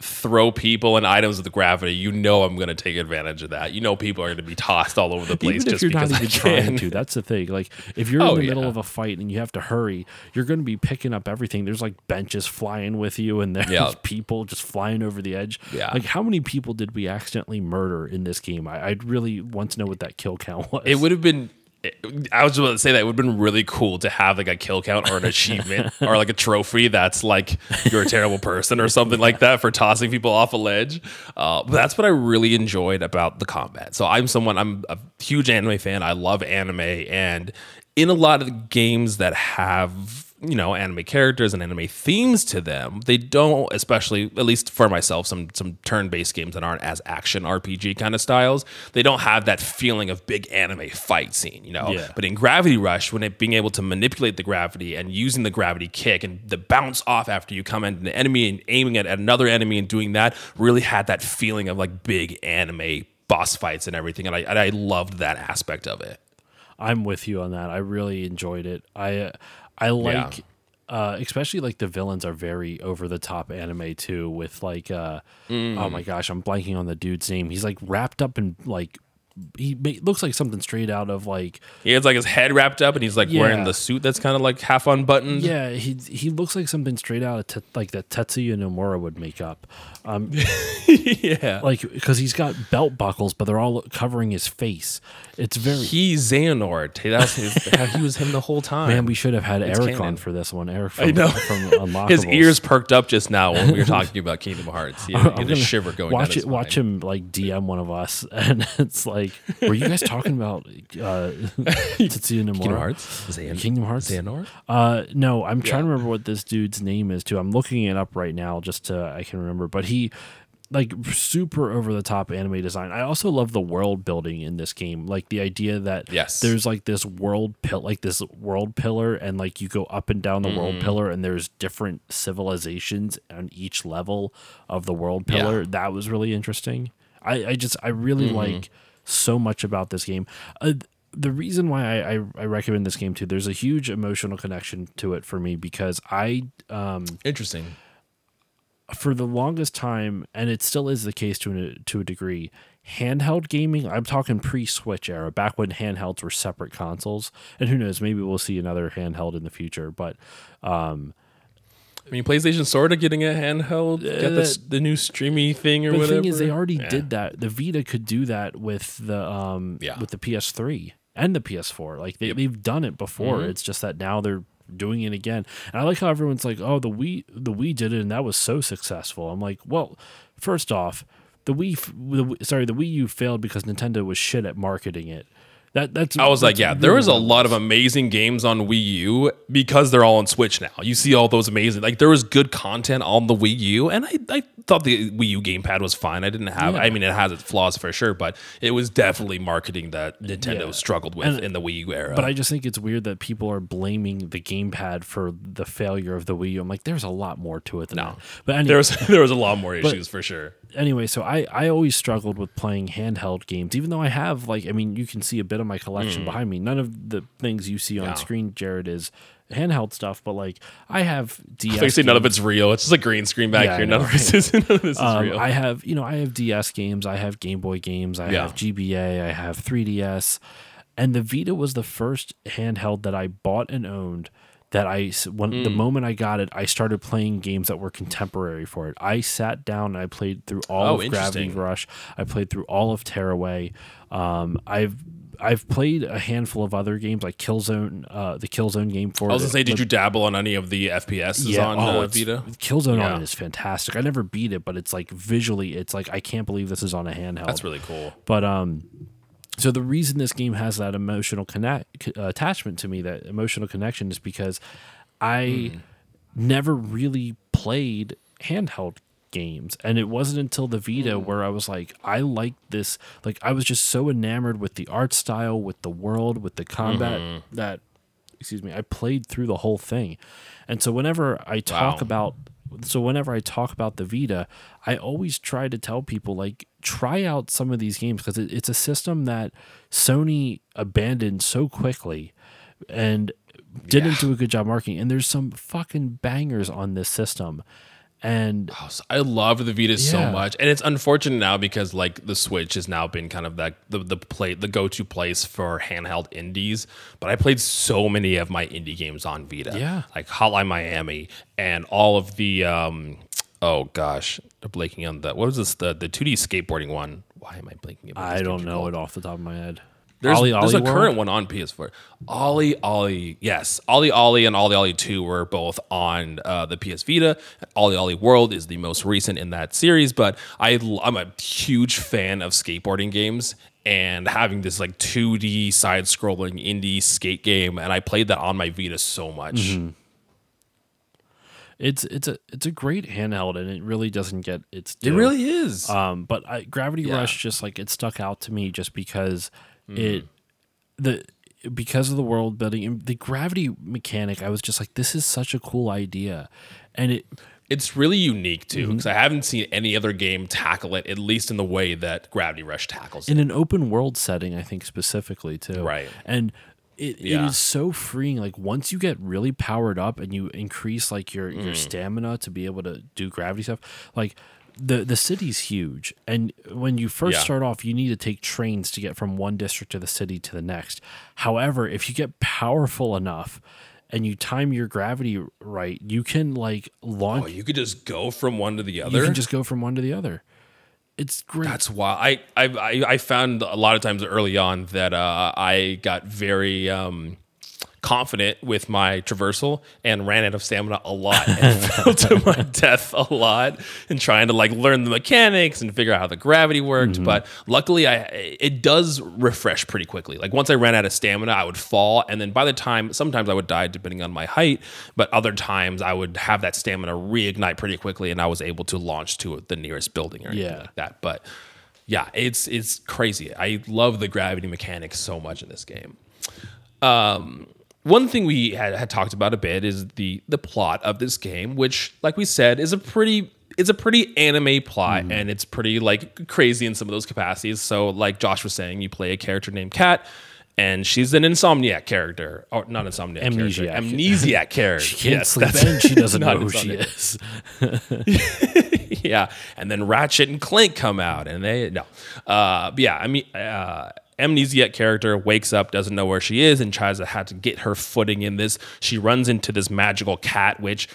throw people and items with gravity. You know I'm going to take advantage of that. You know people are going to be tossed all over the place Even if just you're not because I even trying can. to, that's the thing. Like if you're Oh, in the middle yeah. of a fight and you have to hurry, you're going to be picking up everything. There's like benches flying with you, and there's Yeah. people just flying over the edge. Yeah. Like how many people did we accidentally murder in this game? I, I'd really want to know what that kill count was. It would have been. I was about to say that it would have been really cool to have like a kill count or an achievement or like a trophy that's like you're a terrible person or something like that for tossing people off a ledge. Uh, but that's what I really enjoyed about the combat. So I'm someone I'm a huge anime fan. I love anime, and in a lot of the games that have you know anime characters and anime themes to them they don't especially at least for myself some some turn-based games that aren't as action rpg kind of styles they don't have that feeling of big anime fight scene you know Yeah. but in gravity rush when it being able to manipulate the gravity and using the gravity kick and the bounce off after you come into the enemy and aiming it at another enemy and doing that really had that feeling of like big anime boss fights and everything and i, and I loved that aspect of it I'm with you on that. I really enjoyed it. I uh, I like uh especially like the villains are very over the top anime too with like uh oh my gosh, I'm blanking on the dude's name. He's like wrapped up in like he ma- looks like something straight out of like He has like his head wrapped up and he's like wearing Yeah. the suit that's kind of like half unbuttoned. yeah, he he looks like something straight out of te- like that Tetsuya Nomura would make up. Um yeah. like because he's got belt buckles but they're all covering his face. It's very He's Xehanort. Hey, That's his, he was him the whole time. Man, we should have had Eric canon. on for this one. Eric from, I know. from Unlockables. his ears perked up just now when we were talking about Kingdom Hearts. He had, he had a shiver going down watch his it. Watch spine. him like DM one of us, and it's like, were you guys talking about uh, Tetsuya Nomura? Kingdom Hearts. Xehan- Kingdom Hearts. Uh, no, I'm trying to remember what this dude's name is too. I'm looking it up right now just to I can remember. But he like super over the top anime design. I also love the world building in this game. Like the idea that Yes. there's like this world pill like this world pillar and like you go up and down the world Mm-hmm. pillar and there's different civilizations on each level of the world pillar. That was really interesting. I, I just I really Mm-hmm. like so much about this game. Uh, the reason why I, I, I recommend this game too, there's a huge emotional connection to it for me because I um Interesting. for the longest time, and it still is the case to a, to a degree, handheld gaming. I'm talking pre-Switch era, back when handhelds were separate consoles. And who knows, maybe we'll see another handheld in the future. But um, I mean, PlayStation sort of getting a handheld, get the, the new streamy thing or whatever. The thing is, they already Yeah. did that. The Vita could do that with the um Yeah. with the PS3 and the PS4. Like they, they've done it before. Mm-hmm. It's just that now they're doing it again. And I like how everyone's like, "Oh, the Wii, the Wii did it, and that was so successful." I'm like, well, first off, the Wii, the, sorry, the Wii U failed because Nintendo was shit at marketing it. That that's. I was like, that's yeah, there was a lot of amazing games on Wii U because they're all on Switch now. You see all those amazing, like there was good content on the Wii U, and I, I thought the Wii U gamepad was fine. I didn't have, I mean, it has its flaws for sure, but it was definitely marketing that Nintendo Yeah. struggled with in the Wii U era. But I just think it's weird that people are blaming the gamepad for the failure of the Wii U. I'm like, there's a lot more to it than that. But anyway, there was there was a lot more issues for sure. Anyway, so I, I always struggled with playing handheld games, even though I have like I mean you can see a bit of my collection behind me. None of the things you see on screen, Jared, is handheld stuff, but like I have DS. Like, see, none of it's real. It's just a green screen back Yeah, here. None of this is, none of this is Um, real. I have you know I have DS games, I have Game Boy games, I Yeah. have GBA, I have 3DS, and the Vita was the first handheld that I bought and owned. That I when the Hmm. moment I got it, I started playing games that were contemporary for it. I sat down and I played through all Oh, of Gravity. Rush. I played through all of Tearaway. Um, I've I've played a handful of other games like Killzone, uh, the Killzone game for. I was gonna say, did you dabble on any of the FPSs on oh, uh, Vita? Killzone Yeah. on it is fantastic. I never beat it, but it's like visually, it's like I can't believe this is on a handheld. That's really cool. But um, so the reason this game has that emotional connect uh, attachment to me, that emotional connection, is because I Hmm. never really played handheld games and it wasn't until the vita Hmm. where i was like i like this like i was just so enamored with the art style with the world with the combat Mm-hmm. that excuse me i played through the whole thing and so whenever i talk Wow. about so whenever i talk about the vita i always try to tell people like try out some of these games because it, it's a system that sony abandoned so quickly and didn't do a good job marketing and there's some fucking bangers on this system and Oh, so I love the Vita so much, and it's unfortunate now because like the Switch has now been kind of like the the play the go to place for handheld indies. But I played so many of my indie games on Vita, Yeah. like Hotline Miami and all of the um oh gosh, I'm blanking on the what was this the the two D skateboarding one. Why am I blanking? i don't know called? it off the top of my head There's, Ollie there's Ollie a World? current one on PS4. OlliOlli, yes, OlliOlli and OlliOlli Two were both on uh, the PS Vita. OlliOlli World is the most recent in that series, but I I'm a huge fan of skateboarding games and having this like 2D side-scrolling indie skate game, and I played that on my Vita so much. Mm-hmm. it's it's a it's a great handheld and it really doesn't get its It really is. Um, but I, Gravity Yeah. Rush just like it stuck out to me just because Mm-hmm. it the because of the world building and the gravity mechanic. I was just like, this is such a cool idea, and it it's really unique too Mm-hmm. because I haven't seen any other game tackle it at least in the way that Gravity Rush tackles it. in an open world setting. I think specifically too, Right. And it, it Yeah. is so freeing. Like once you get really powered up and you increase like your Mm. your stamina to be able to do gravity stuff, like. The, the city's huge and when you first Yeah. start off you need to take trains to get from one district of the city to the next however if you get powerful enough and you time your gravity right you can like launch Oh, you could just go from one to the other. you can just go from one to the other it's great That's why I, I I I found a lot of times early on that uh, I got very um, confident with my traversal and ran out of stamina a lot and fell to my death a lot and trying to like learn the mechanics and figure out how the gravity worked. Mm-hmm. But luckily, I it does refresh pretty quickly. Like once I ran out of stamina, I would fall, and then by the time sometimes I would die depending on my height, but other times I would have that stamina reignite pretty quickly, and I was able to launch to the nearest building or anything Yeah. like that. But yeah, it's it's crazy. I love the gravity mechanics so much in this game. Um, one thing we had, had talked about a bit is the the plot of this game, which, like we said, is a pretty it's a pretty anime plot, and it's pretty like crazy in some of those capacities. So, like Josh was saying, you play a character named Kat. And she's an insomniac character, or not insomniac character, Amnesiac. amnesiac character. she can't Yes, sleep and she doesn't know who she is yeah, and then Ratchet and Clank come out, and they no, uh, yeah, I mean, uh, amnesiac character wakes up, doesn't know where she is, and tries to have to get her footing in this. She runs into this magical cat, which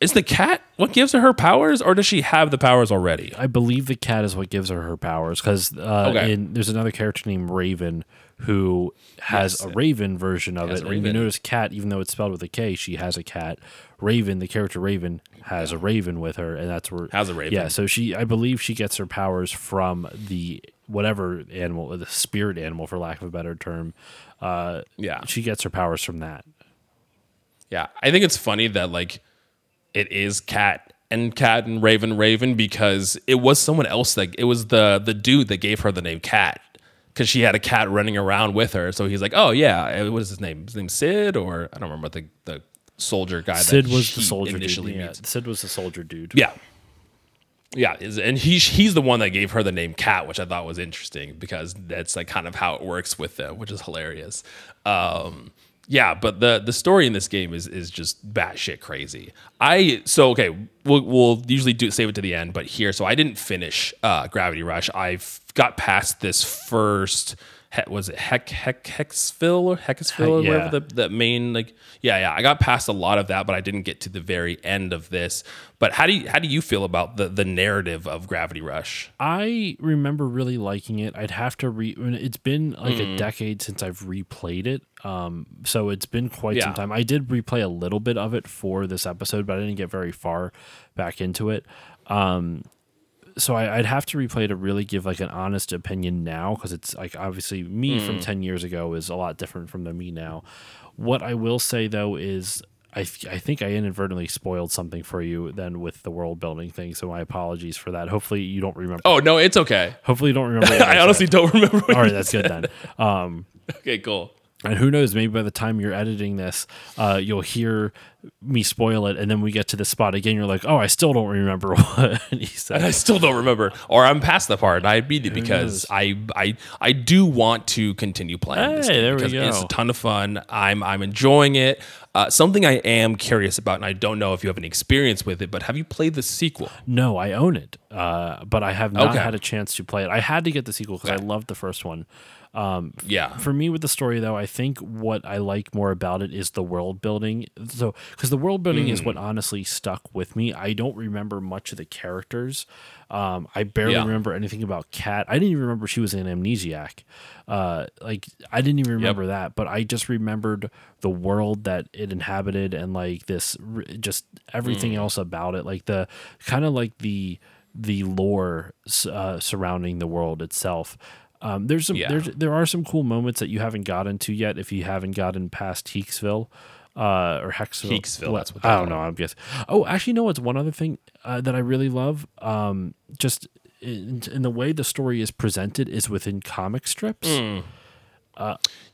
is the cat what gives her her powers, or does she have the powers already? I believe the cat is what gives her her powers because uh, Okay. there's another character named Raven who has Yes. a Raven version of Has it. And you notice cat, even though it's spelled with a K, she has a cat. Raven, the character Raven, has a Raven with her, and that's where Has a raven. Yeah, so she, I believe, she gets her powers from the whatever animal, the spirit animal, for lack of a better term. Uh, Yeah. she gets her powers from that. Yeah, I think it's funny that like it is cat and cat and raven raven because it was someone else that it was the the dude that gave her the name Kat because she had a cat running around with her. So he's like, oh yeah, eh, what is his name? His name Sid or I don't remember the the soldier guy. Sid that was the soldier initially dude. Yeah. Sid was the soldier dude. Yeah. Yeah, and he's he's the one that gave her the name Kat, which I thought was interesting because that's like kind of how it works with them, which is hilarious. Um, yeah, but the the story in this game is is just batshit crazy. I so okay, we'll we'll usually do save it to the end, but here, so I didn't finish uh, Gravity Rush. I've got past this first. He, was it Heck Heck Hexville or Heckesville or yeah. whatever the the main like yeah yeah I got past a lot of that but I didn't get to the very end of this but how do you how do you feel about the the narrative of Gravity Rush I remember really liking it. I'd have to re. It's been like Mm. a decade since I've replayed it, um, so it's been quite some time. I did replay a little bit of it for this episode, but I didn't get very far back into it. Um, so I, I'd have to replay to really give like an honest opinion now because it's like obviously me from Mm. ten years ago is a lot different from the me now. What I will say though is I th- I think I inadvertently spoiled something for you then with the world building thing. So my apologies for that. Hopefully you don't remember. oh no it's okay Hopefully you don't remember. I said. honestly don't remember All right, that's good then. Um, okay cool and who knows? Maybe by the time you're editing this, uh, you'll hear me spoil it, and then we get to the spot again. You're like, "Oh, I still don't remember what he said and said." I still don't remember or I'm past the part I beat it because I I I do want to continue playing this Hey, game there we because it's a ton of fun I'm I'm enjoying it uh, something I am curious about and I don't know if you have any experience with it but have you played the sequel No, I own it, uh, but I have not Okay. had a chance to play it. I had to get the sequel because I loved the first one. yeah For me, with the story though, I think what I like more about it is the world building. So, because the world building is Hmm. what honestly stuck with me. I don't remember much of the characters. Um, I barely Yeah. remember anything about Kat. I didn't even remember she was an amnesiac. Uh, like I didn't even remember that, but I just remembered the world that it inhabited and like this, just everything Hmm. else about it. Like the kind of like the the lore uh, surrounding the world itself. Um, there's some Yeah. there's there are some cool moments that you haven't gotten to yet if you haven't gotten past Heeksville. Uh, or Hexville. Heeksville, that's what I don't know. I'm guessing. Oh, actually, no. It's one other thing uh, that I really love. Um, just in, in the way the story is presented is within comic strips. Mm.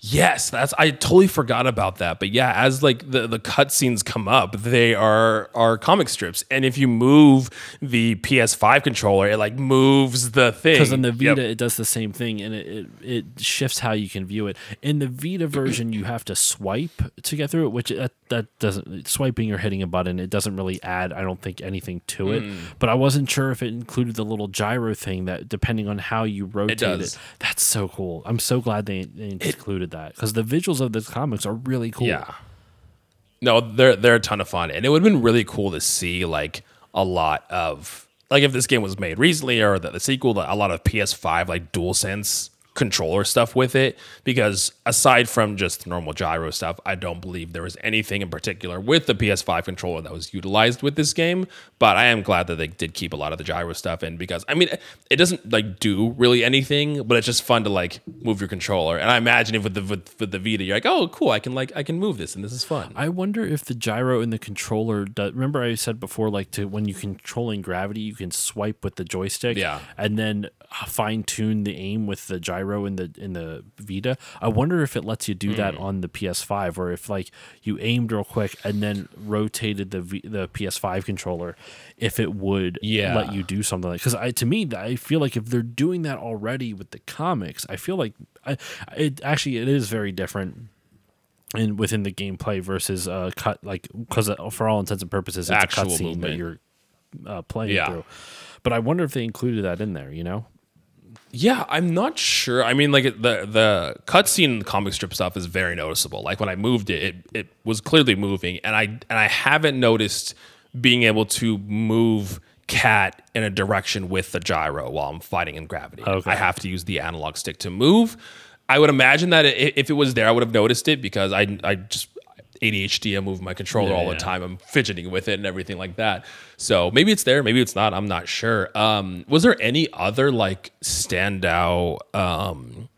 Yes, that's I totally forgot about that. But yeah, as like the the cutscenes come up, they are are comic strips, and if you move the PS5 controller, it like moves the thing. Because in the Yep. Vita, it does the same thing, and it, it it shifts how you can view it. In the Vita version, you have to swipe to get through it, which that that doesn't swiping or hitting a button. It doesn't really add, I don't think, anything to it. Hmm. But I wasn't sure if it included the little gyro thing that, depending on how you rotate it, does. that's so cool. I'm so glad they, they included that because the visuals of the comics are really cool. Yeah. No, they're they're a ton of fun, and it would have been really cool to see like a lot of like if this game was made recently or the, the sequel, a lot of PS5 like DualSense controller stuff with it because aside from just normal gyro stuff i don't believe there was anything in particular with the ps5 controller that was utilized with this game but i am glad that they did keep a lot of the gyro stuff in because i mean it doesn't like do really anything but it's just fun to like move your controller and i imagine if with the with, with the vita you're like oh cool i can like i can move this and this is fun I wonder if the gyro in the controller. Does, remember, I said before, like to when you controlling gravity, you can swipe with the joystick, Yeah. and then uh, fine tune the aim with the gyro in the in the Vita. I wonder if it lets you do that Hmm. on the PS5, or if like you aimed real quick and then rotated the v, the PS5 controller, if it would Yeah. let you do something like. Because I to me, I feel like if they're doing that already with the comics, I feel like I it actually it is very different in within the gameplay versus uh cut like because for all intents and purposes it's Actual a cutscene that you're uh, playing Yeah. through. But I wonder if they included that in there. You know, Yeah, I'm not sure. I mean, like the the cutscene comic strip stuff is very noticeable. Like when I moved it, it it was clearly moving, and I and I haven't noticed being able to move Kat in a direction with the gyro while I'm fighting in gravity. Okay. I have to use the analog stick to move. I would imagine that if it was there, I would have noticed it because I I just ADHD. I move my controller Yeah, all the yeah. time. I'm fidgeting with it and everything like that. So maybe it's there, maybe it's not. I'm not sure. Um, was there any other like standout um,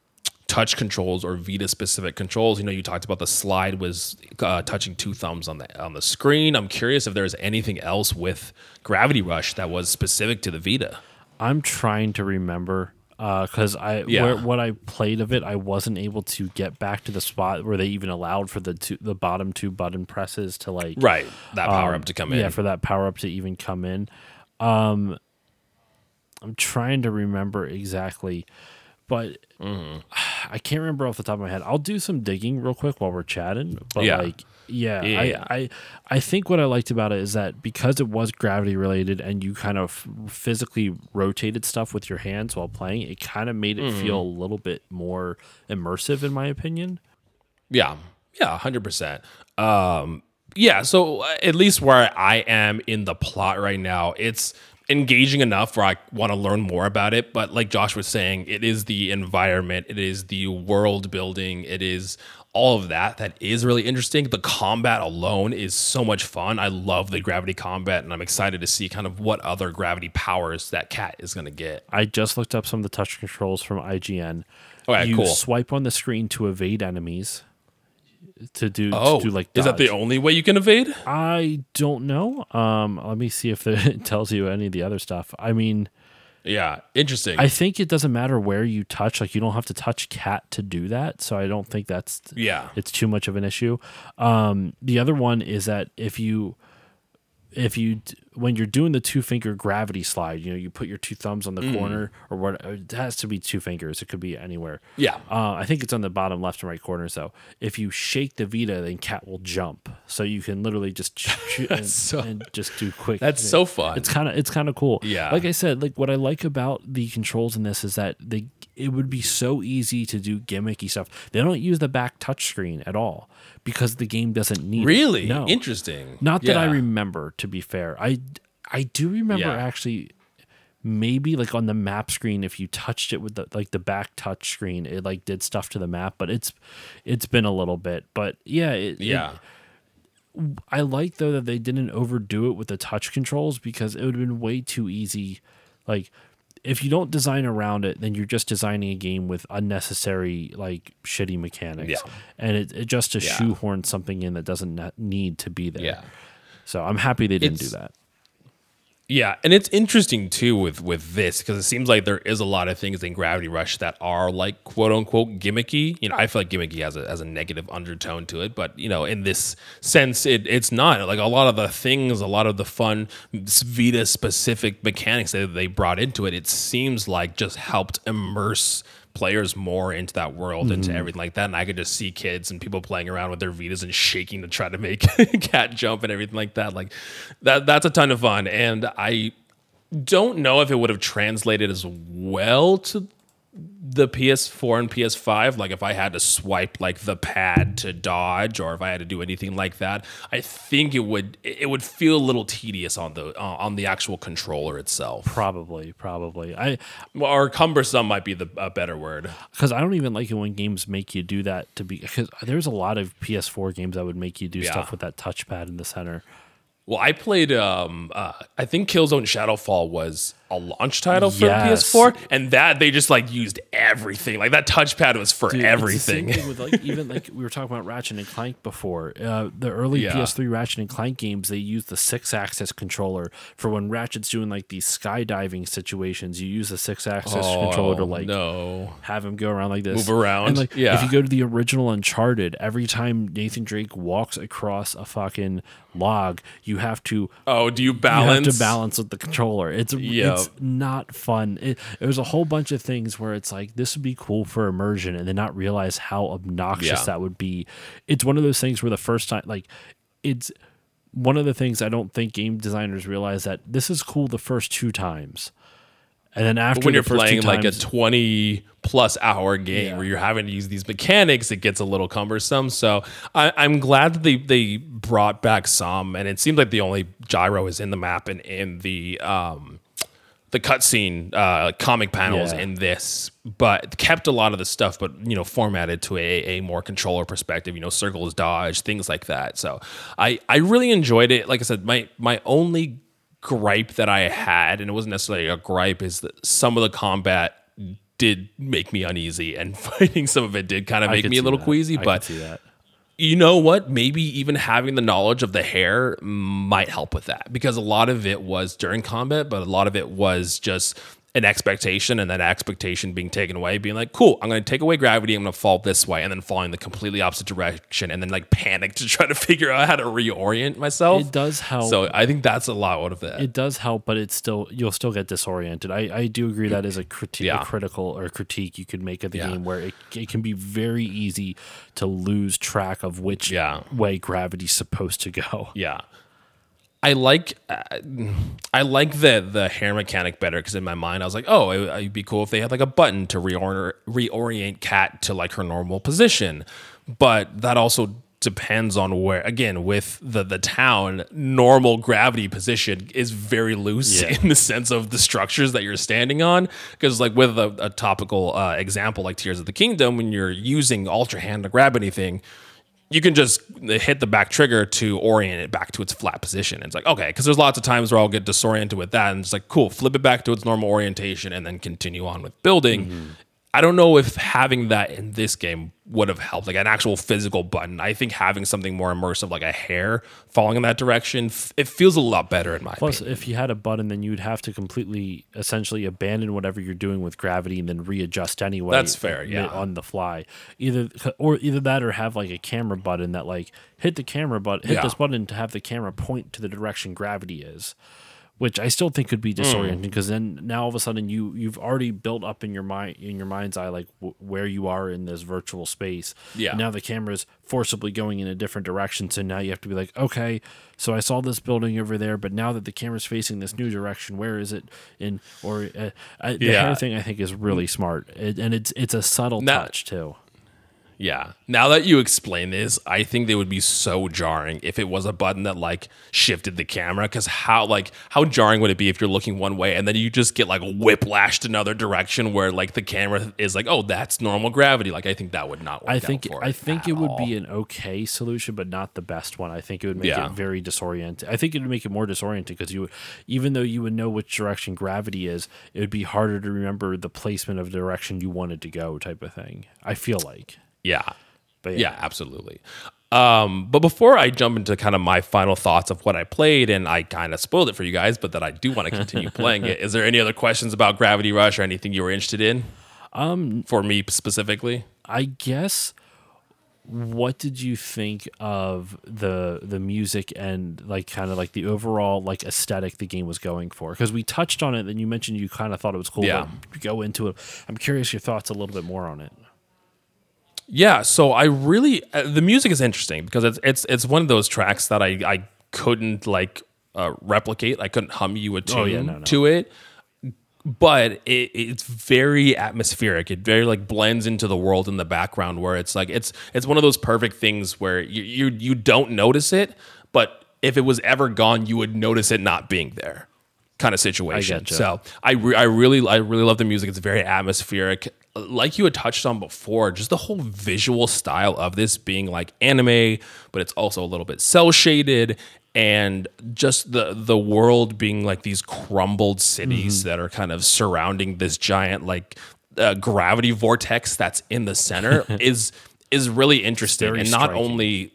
touch controls or Vita specific controls? You know, you talked about the slide was uh, touching two thumbs on the on the screen. I'm curious if there's anything else with Gravity Rush that was specific to the Vita. I'm trying to remember because I Yeah. where, what I played of it, I wasn't able to get back to the spot where they even allowed for the two, the bottom two button presses to like Right, that power um, up to come in. Yeah, for that power up to even come in. Um, I'm trying to remember exactly, but Mm-hmm. I can't remember off the top of my head. I'll do some digging real quick while we're chatting. But Yeah. like, yeah, Yeah, I. I, I think what I liked about it is that because it was gravity related and you kind of physically rotated stuff with your hands while playing, it kind of made it Mm-hmm. feel a little bit more immersive, in my opinion. Yeah, yeah, hundred percent. Um, yeah. So uh, at least where I am in the plot right now, it's engaging enough where I want to learn more about it. But like Josh was saying, it is the environment, it is the world building, it is all of that that is really interesting. The combat alone is so much fun. I love the gravity combat, and I'm excited to see kind of what other gravity powers that Kat is going to get. I just looked up some of the touch controls from IGN. Okay, you cool. swipe on the screen to evade enemies. To do, Oh, to do like is that the only way you can evade? I don't know. Um, let me see if it tells you any of the other stuff. I mean, Yeah, interesting. I think it doesn't matter where you touch. Like you don't have to touch Kat to do that. So I don't think that's yeah. it's too much of an issue. Um, the other one is that if you if you when you're doing the two finger gravity slide, you know, you put your two thumbs on the Mm. corner or what it has to be two fingers. It could be anywhere. Yeah. Uh, I think it's on the bottom left and right corners though. If you shake the Vita, then Kat will jump. So you can literally just shoot and, so- and just do quick. That's so fun. It's kind of it's kind of cool. Yeah. Like I said, like what I like about the controls in this is that they it would be so easy to do gimmicky stuff. They don't use the back touchscreen at all because the game doesn't need it. Really No. interesting. Not that I remember, to be fair. I I do remember Yeah. actually maybe like on the map screen if you touched it with the like the back touch screen it like did stuff to the map but it's it's been a little bit but yeah it, it- Yeah, I like though that they didn't overdo it with the touch controls because it would have been way too easy. Like if you don't design around it, then you're just designing a game with unnecessary like shitty mechanics. Yeah. And it, it just to Yeah. shoehorn something in that doesn't ne- need to be there. yeah, So I'm happy they didn't It's- do that. Yeah. And it's interesting too with with this because it seems like there is a lot of things in Gravity Rush that are like quote unquote gimmicky. You know, I feel like gimmicky has a has a negative undertone to it, but you know, in this sense, it it's not like a lot of the things, a lot of the fun Vita specific mechanics that they brought into it. It seems like just helped immerse players more into that world into mm-hmm. everything like that and i could just see kids and people playing around with their vitas and shaking to try to make Kat jump and everything like that like that that's a ton of fun and i don't know if it would have translated as well to the PS4 and PS5. Like if I had to swipe like the pad to dodge, or if I had to do anything like that, I think it would it would feel a little tedious on the uh, on the actual controller itself, Probably, probably. I or cumbersome might be the a better word. because I don't even like it when games make you do that to be because there's a lot of PS4 games that would make you do Yeah. stuff with that touchpad in the center. Well, I played. Um, uh, I think Killzone Shadowfall was a launch title for Yes. PS4, and that they just like used everything. Like that touchpad was for Dude, everything. with like even like we were talking about Ratchet and Clank before. Uh, the early Yeah. PS3 Ratchet and Clank games, they use the Sixaxis controller for when Ratchet's doing like these skydiving situations. You use the Sixaxis controller to like Oh, no. have him go around like this, Move around, And like, yeah. if you go to the original Uncharted, every time Nathan Drake walks across a fucking log, you have to Oh, do you you balance? have to balance with the controller. It's Yep. It's not fun. It, there's a whole bunch of things where it's like this would be cool for immersion, and then not realize how obnoxious Yeah. that would be. It's one of those things where the first time, like, it's one of the things I don't think game designers realize that this is cool the first two times, and then after But when the you're playing like a 20 plus hour game Yeah. where you're having to use these mechanics, it gets a little cumbersome. So I, I'm glad that they they brought back some, and it seems like the only gyro is in the map and in the um, the cutscene uh, comic panels Yeah. in this, but kept a lot of the stuff, but you know, formatted to a, a more controller perspective. You know, circles, dodge, things like that. So I I really enjoyed it. Like I said, my my only gripe that I had, and it wasn't necessarily a gripe, is that some of the combat did make me uneasy, and fighting some of it did kind of I make me a little that. queasy. I but see that. You know what? Maybe even having the knowledge of the hair might help with that because a lot of it was during combat, but a lot of it was just an expectation and that expectation being taken away, being like, cool, I'm going to take away gravity, I'm going to fall this way, and then falling the completely opposite direction, and then like panic to try to figure out how to reorient myself. It does help. So I think that's a lot out of that. it does help, but it's still you'll still get disoriented. I, I do agree that is a, criti- Yeah. a critical or critique you could make of the Yeah. game where it, it can be very easy to lose track of which Yeah. way gravity's supposed to go. Yeah. I like uh, I like the the hair mechanic better because in my mind I was like, oh, it, it'd be cool if they had like a button to reorient reorient Kat to like her normal position, but that also depends on where. Again, with the the town, normal gravity position is very loose Yeah. in the sense of the structures that you're standing on. Because like with a, a topical uh, example like Tears of the Kingdom, when you're using Ultrahand to grab anything you can just hit the back trigger to orient it back to its flat position. It's like, okay, because there's lots of times where I'll get disoriented with that. And it's like, cool, flip it back to its normal orientation and then continue on with building. Mm-hmm. I don't know if having that in this game would have helped, like an actual physical button. I think having something more immersive, like a hair falling in that direction, f- it feels a lot better in my opinion. Plus, opinion. if you had a button, then you'd have to completely, essentially, abandon whatever you're doing with gravity and then readjust anyway. That's fair, yeah. On the fly, either or either that, or have like a camera button that like hit the camera button, hit Yeah. this button to have the camera point to the direction gravity is. Which I still think could be Hmm. disorienting because then now all of a sudden you you've already built up in your mind in your mind's eye like w- where you are in this virtual space. Yeah. Now the camera's forcibly going in a different direction, so now you have to be like, okay, so I saw this building over there, but now that the camera's facing this new direction, where is it? In or uh, I, the Yeah. hair thing, I think is really smart, it, and it's it's a subtle Now- touch too. Yeah. Now that you explain this, I think they would be so jarring if it was a button that like shifted the camera. Cause how like how jarring would it be if you're looking one way and then you just get like whiplashed another direction where like the camera is like, oh, that's normal gravity. Like I think that would not work. I think I think it would all. be an okay solution, but not the best one. I think it would make Yeah. it very disoriented. I think it would make it more disoriented because you, even though you would know which direction gravity is, it would be harder to remember the placement of the direction you wanted to go, type of thing. I feel like, Yeah. but Yeah, absolutely. Um, but before I jump into kind of my final thoughts of what I played, and I kind of spoiled it for you guys, but that I do want to continue playing it. Is there any other questions about Gravity Rush or anything you were interested in? Um, for me specifically. I guess what did you think of the the music and like kind of like the overall like aesthetic the game was going for? Because we touched on it, and you mentioned you kind of thought it was cool. Yeah. go into it. I'm curious your thoughts a little bit more on it. Yeah, so I really uh, the music is interesting because it's it's it's one of those tracks that I I couldn't like uh, replicate. I couldn't hum you a tune Oh, yeah, no, no. to it, but it, it's very atmospheric. It very like blends into the world in the background where it's like it's it's one of those perfect things where you you you don't notice it, but if it was ever gone, you would notice it not being there. Kind of situation. getcha. So I re- I really I really love the music. It's very atmospheric. Like you had touched on before, just the whole visual style of this being like anime, but it's also a little bit cel shaded and just the the world being like these crumbled cities Mm-hmm. that are kind of surrounding this giant like uh, gravity vortex that's in the center is is really interesting and not striking. only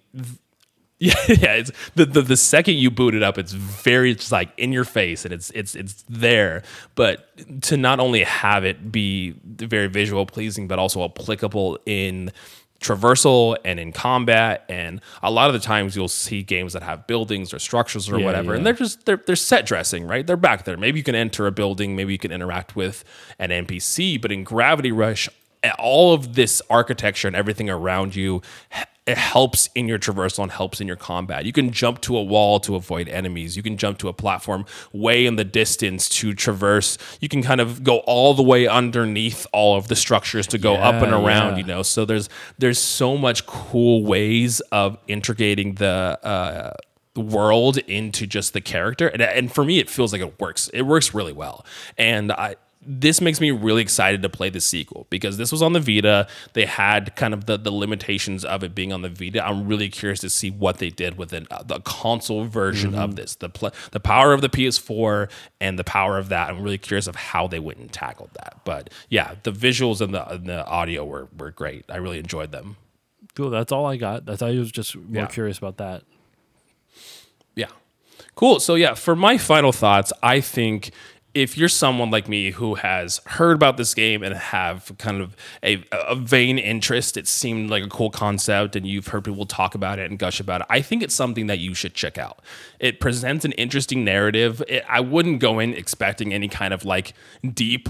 yeah, yeah. It's the, the the second you boot it up, it's very just like in your face, and it's it's it's there. But to not only have it be very visual pleasing, but also applicable in traversal and in combat, and a lot of the times you'll see games that have buildings or structures or Yeah, whatever, and they're just they're they're set dressing, right? They're back there. Maybe you can enter a building, maybe you can interact with an NPC, but in Gravity Rush, all of this architecture and everything around you it helps in your traversal and helps in your combat. You can jump to a wall to avoid enemies. You can jump to a platform way in the distance to traverse. You can kind of go all the way underneath all of the structures to go up and around, yeah. you know. So there's there's so much cool ways of integrating the uh world into just the character and, and for me it feels like it works it works really well and i this makes me really excited to play the sequel because this was on the Vita. They had kind of the, the limitations of it being on the Vita. I'm really curious to see what they did with it, uh, the console version of this, the pl- the power of the PS4 and the power of that. I'm really curious of how they went and tackled that. But yeah, the visuals and the, and the audio were were great. I really enjoyed them. Cool. That's all I got. That's I was just more Yeah. curious about that. Yeah. Cool. So yeah, for my final thoughts, I think if you're someone like me who has heard about this game and have kind of a, a vain interest, it seemed like a cool concept and you've heard people talk about it and gush about it, I think it's something that you should check out. It presents an interesting narrative. It, I wouldn't go in expecting any kind of like deep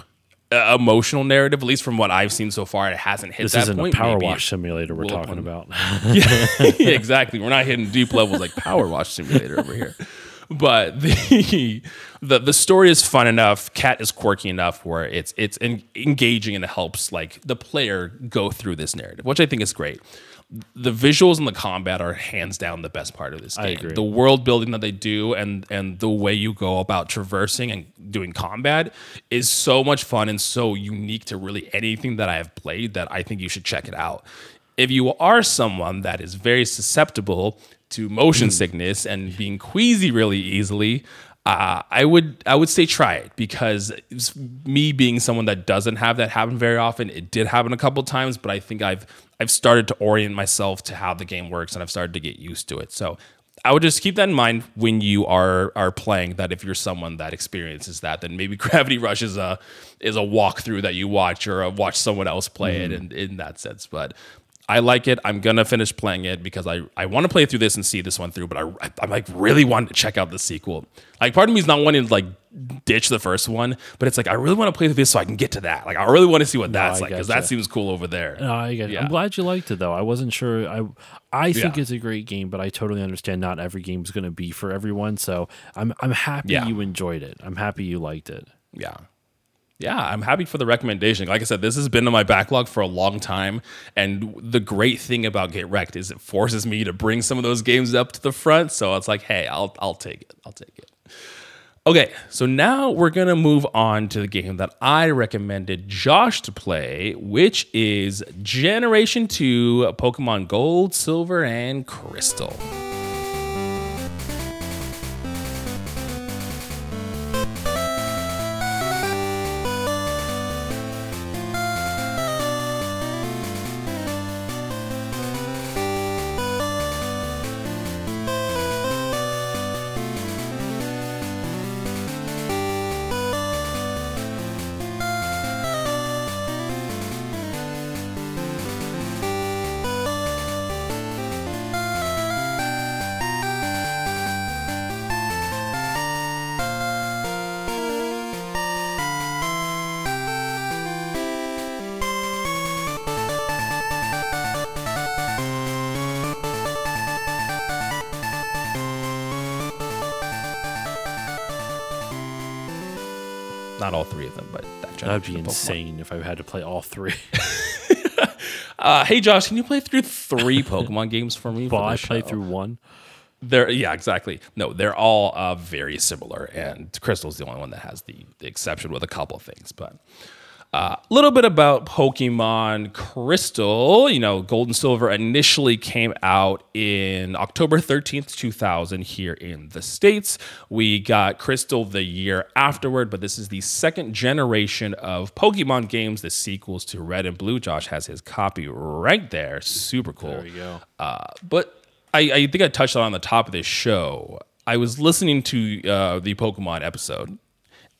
uh, emotional narrative, at least from what I've seen so far. It hasn't hit This that isn't point. a power Maybe wash simulator we're talking about. yeah, exactly. We're not hitting deep levels like PowerWash Simulator over here. But the, the the story is fun enough. Kat is quirky enough where it's it's en- engaging and it helps like the player go through this narrative, which I think is great. The visuals and the combat are hands down the best part of this game. agree. The world building that they do and and the way you go about traversing and doing combat is so much fun and so unique to really anything that I have played that I think you should check it out if you are someone that is very susceptible to motion sickness and being queasy really easily, uh, I would I would say try it because me being someone that doesn't have that happen very often. It did happen a couple times, but I think I've I've started to orient myself to how the game works and I've started to get used to it. So I would just keep that in mind when you are are playing. That if you're someone that experiences that, then maybe Gravity Rush is a is a walkthrough that you watch or watch someone else play it in, in that sense. But I like it. I'm gonna finish playing it because I, I want to play through this and see this one through. But I I'm like really wanting to check out the sequel. Like part of me is not wanting to like ditch the first one, but it's like I really want to play through this so I can get to that. Like I really want to see what that's I like because that seems cool over there. No, I get. Yeah. I'm glad you liked it though. I wasn't sure. I I think Yeah. it's a great game, but I totally understand not every game is going to be for everyone. So I'm I'm happy Yeah. you enjoyed it. I'm happy you liked it. Yeah. Yeah, I'm happy for the recommendation. Like I said, this has been in my backlog for a long time. And the great thing about Get Rec'd is it forces me to bring some of those games up to the front. So it's like, hey, I'll I'll take it. I'll take it. Okay, so now we're gonna move on to the game that I recommended Josh to play, which is Generation 2 Pokemon Gold, Silver, and Crystal. Not all three of them, but that That'd be insane if I had to play all three. Uh, hey Josh, can you play through three Pokemon games for me? Well, I play show? through one. They're yeah, exactly. No, they're all uh, very similar, and Crystal's the only one that has the, the exception with a couple of things. But a uh, little bit about Pokemon Crystal. You know, Gold and Silver initially came out in October 13th, 2000, here in the States. We got Crystal the year afterward, but this is the second generation of Pokemon games, the sequels to Red and Blue. Josh has his copy right there. Super cool. There we go. Uh, but I, I think I touched on on the top of this show. I was listening to uh, the Pokemon episode,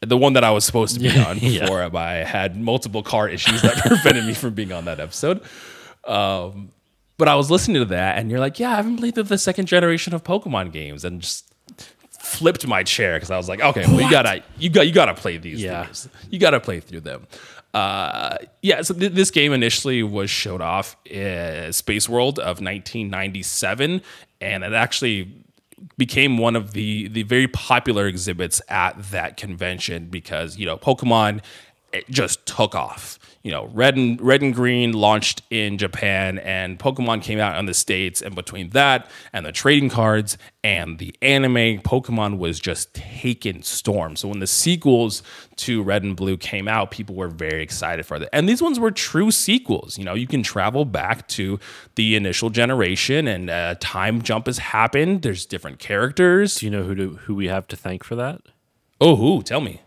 the one that I was supposed to be on before, but I had multiple car issues that prevented me from being on that episode. Um, but I was listening to that, and you're like, "Yeah, I haven't played through the second generation of Pokemon games," and just flipped my chair because I was like, "Okay, well, you gotta, you got, you gotta play these Yeah. games. You gotta play through them." Uh, yeah, so th- this game initially was showed off at Space World of 1997, and it actually became one of the the very popular exhibits at that convention because you know Pokemon it just took off. You know, red and red and green launched in Japan, and Pokemon came out in the states. And between that and the trading cards and the anime, Pokemon was just taken storm. So when the sequels to Red and Blue came out, people were very excited for that. And these ones were true sequels. You know, you can travel back to the initial generation, and a time jump has happened. There's different characters. Do you know who to, who we have to thank for that? Oh, who? Tell me.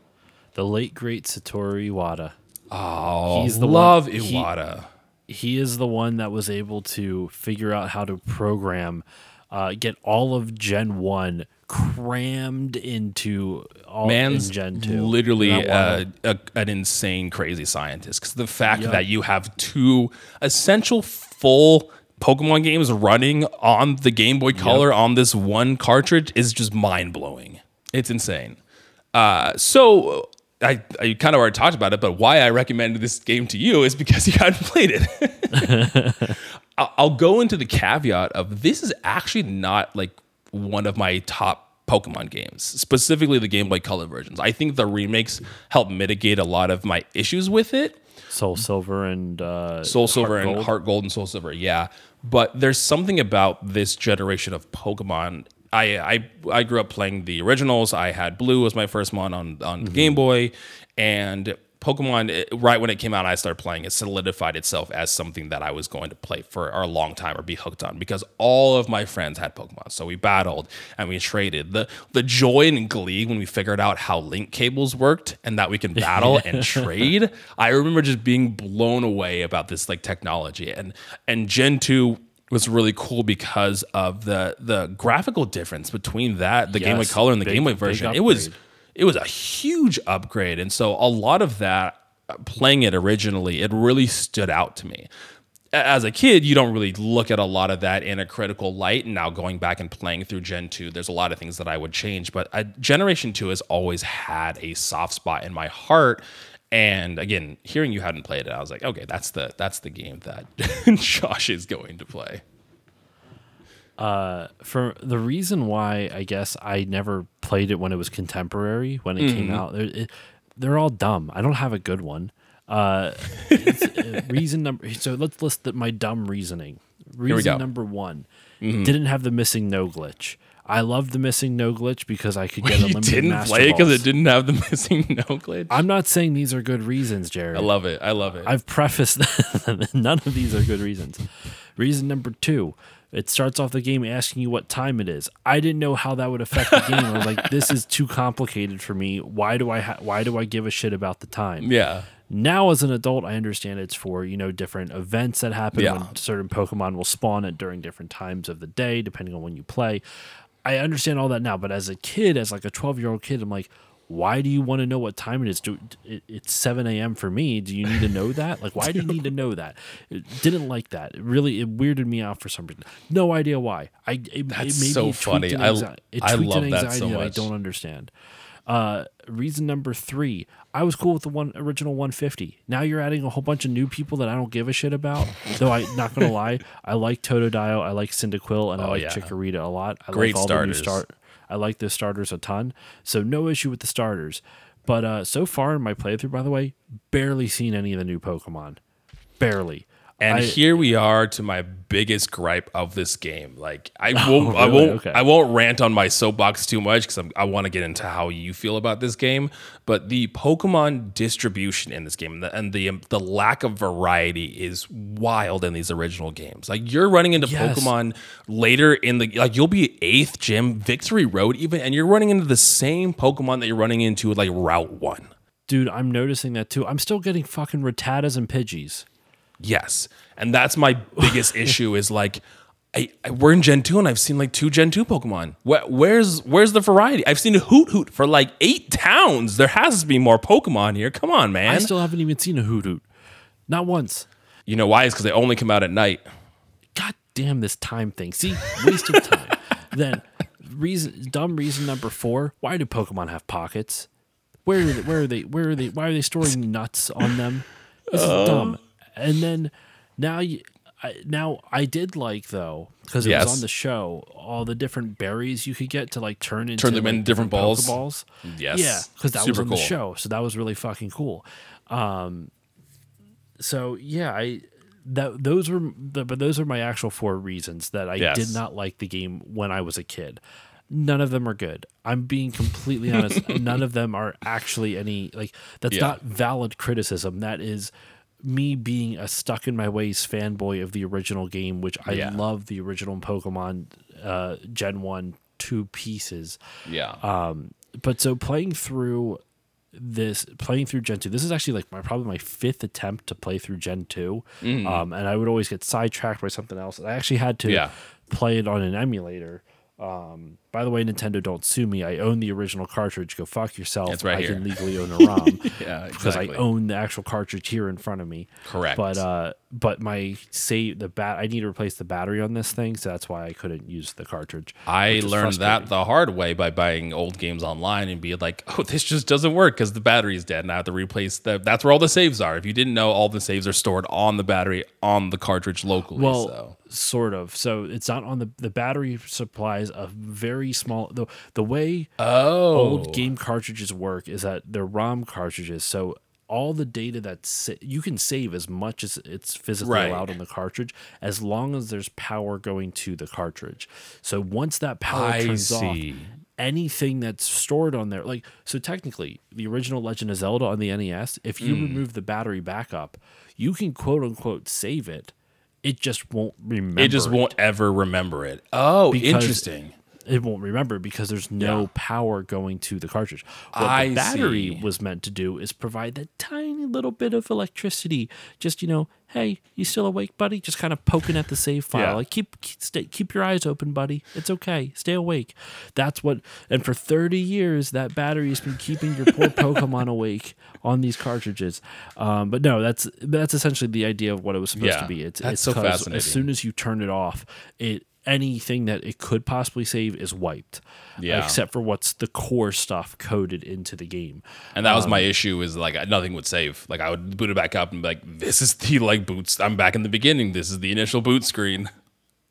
The late great Satoru Iwata. Oh, He's the love one- Iwata. he is the one that was able to figure out how to program, uh, get all of Gen One crammed into all Man's in Gen Two. literally uh, a, an insane, crazy scientist. Because the fact Yup. that you have two essential full Pokemon games running on the Game Boy Color on this one cartridge is just mind blowing. It's insane. Uh, so I, I kind of already talked about it, but why I recommended this game to you is because you hadn't played it. I'll go into the caveat of this is actually not like one of my top Pokemon games, specifically the Game Boy Color versions. I think the remakes help mitigate a lot of my issues with it. Soul Silver and uh, Soul Silver Heart and Gold. Heart Gold and Soul Silver, yeah. But there's something about this generation of Pokemon. I I, I grew up playing the originals. I had Blue as my first one on on Mm-hmm. Game Boy, and Pokemon. it- right when it came out, I started playing. It solidified itself as something that I was going to play for a long time or be hooked on because all of my friends had Pokemon. So we battled and we traded. the The joy and glee when we figured out how link cables worked and that we can battle and trade. I remember just being blown away about this like technology and and Gen two was really cool because of the the graphical difference between that the Game Boy Color and the big- Game Boy version. It was it was a huge upgrade, and so a lot of that uh, playing it originally, it really stood out to me. As a kid, you don't really look at a lot of that in a critical light. And now going back and playing through Gen 2, there's a lot of things that I would change. But uh, Generation 2 has always had a soft spot in my heart. And again, hearing you hadn't played it, I was like, okay, that's the that's the game that Josh is going to play. for the reason why I guess I never played it when it was contemporary when it Mm-hmm. came out. They're, it, they're all dumb. I don't have a good one. Uh, it's, uh, reason number. So let's list the, my dumb reasoning. we Reason go. number one didn't have the missing no glitch. I love the missing no glitch because I could get you unlimited didn't master play it because it didn't have the missing no glitch. I'm not saying these are good reasons, Jared. I love it. I love it. I've prefaced that none of these are good reasons. Reason number two, it starts off the game asking you what time it is. I didn't know how that would affect the game. I was like, this is too complicated for me. Why do I ha- why do I give a shit about the time? yeah. Now as an adult, I understand it's for, you know, different events that happen Yeah. when certain Pokemon will spawn at during different times of the day, depending on when you play. I understand all that now, but as a kid, as like a 12 year old kid, I'm like, why do you want to know what time it is? Do, it, it's 7 a.m. for me. Do you need to know that? Like, why do you need to know that? It didn't like that. It really, it weirded me out for some reason. No idea why. I it, That's it so funny. an I- I love that so that I don't understand. Uh, reason number three, I was cool with the one original 150. Now you're adding a whole bunch of new people that I don't give a shit about. Though I, not gonna lie, I like Totodile, I like Cyndaquil, and I Oh, like yeah. Chikorita a lot. I Great like all starters. the new start. I like the starters a ton. So no issue with the starters. But uh, so far in my playthrough, by the way, barely seen any of the new Pokemon. Barely. And I- here we are to my biggest gripe of this game. Like I oh, won't, I really? won't, Okay. I won't rant on my soapbox too much because I want to get into how you feel about this game. But the Pokemon distribution in this game and the and the, um, the lack of variety is wild in these original games. Like you're running into Yes. Pokemon later in the like you'll be eighth gym, Victory Road even, and you're running into the same Pokemon that you're running into like Route One. Dude, I'm noticing that too. I'm still getting fucking Rattatas and Pidgeys. Yes, and that's my biggest issue is like. I, I, we're in Gen 2 and I've seen like two Gen 2 Pokemon. Where, where's where's the variety? I've seen a Hoothoot for like eight towns. There has to be more Pokemon here. Come on, man. I still haven't even seen a Hoothoot. Not once. you know why? It's because they only come out at night. God damn this time thing. See, waste of time. then reason dumb reason number four, why do Pokemon have pockets? Where are they, where are they where are they why are they storing nuts on them? This is uh, dumb. And then now you. I, now I did like though because it Yes. was on the show all the different berries you could get to like turn into Turn them like, into different balls. Pokeballs. Yes. Yeah, because that was on cool. the show, so that was really fucking cool. Um, so yeah, I that those were the, but those are my actual four reasons that I Yes. did not like the game when I was a kid. None of them are good. I'm being completely honest. None of them are actually any like that's Yeah. not valid criticism. That is me being a stuck in my ways fanboy of the original game, which I Yeah. love the original Pokemon uh, Gen One two pieces Yeah. um but so playing through this playing through gen 2 this is actually like my probably my fifth attempt to play through gen 2 um and i would always get sidetracked by something else and i actually had to Yeah. play it on an emulator um by the way nintendo don't sue me i own the original cartridge go fuck yourself It's right i here. can legally own a rom yeah. because i own the actual cartridge here in front of me Correct. but uh but my save the bat i need to replace the battery on this thing so that's why i couldn't use the cartridge I learned that the hard way by buying old games online and be like, oh, this just doesn't work because the battery's dead. And I have to replace the. That's where all the saves are. If you didn't know, all the saves are stored on the battery on the cartridge locally. Well, so. sort of. So it's not on the the battery supplies a very small the the way Oh, old game cartridges work is that they're ROM cartridges. So all the data that's sa- you can save as much as it's physically Right. allowed on the cartridge as long as there's power going to the cartridge. So once that power I turns see. off, anything that's stored on there like so technically the original Legend of Zelda on the NES, if you hmm. remove the battery backup, you can quote unquote save it. It just won't remember. It just won't ever remember it. Oh, Because- interesting. It won't remember because there's no Yeah. power going to the cartridge. What I the battery see. was meant to do is provide that tiny little bit of electricity. Just you know, hey, you still awake, buddy? Just kind of poking at the save file. Yeah. Like keep keep, stay, keep your eyes open, buddy. It's okay. Stay awake. That's what. And for 30 years, that battery has been keeping your poor Pokemon awake on these cartridges. Um, but no, that's that's essentially the idea of what it was supposed Yeah, to be. It's that's it's so fascinating. As soon as you turn it off, it anything that it could possibly save is wiped. Yeah. Except for what's the core stuff coded into the game. And that was my Um, issue is like nothing would save. Like I would boot it back up and be like, this is the like boots. I'm back in the beginning. This is the initial boot screen.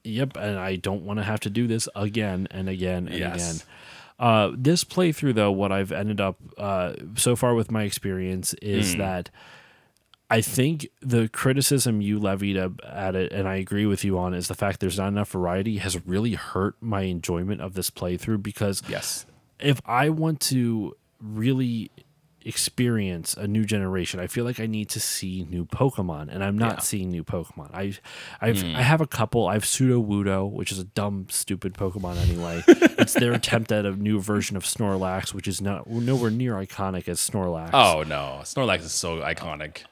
Yep, and I don't want to have to do this again and again and Yes. again. Uh, this playthrough, though, what I've ended up uh, so far with my experience is Hmm. that I think the criticism you levied at it, and I agree with you on, is the fact there's not enough variety has really hurt my enjoyment of this playthrough because Yes. if I want to really experience a new generation, I feel like I need to see new Pokemon, and I'm not Yeah. seeing new Pokemon. I, I've, hmm. I have a couple. I have Sudowoodo, which is a dumb, stupid Pokemon anyway. it's their attempt at a new version of Snorlax, which is not nowhere near iconic as Snorlax. Oh no, Snorlax is so iconic.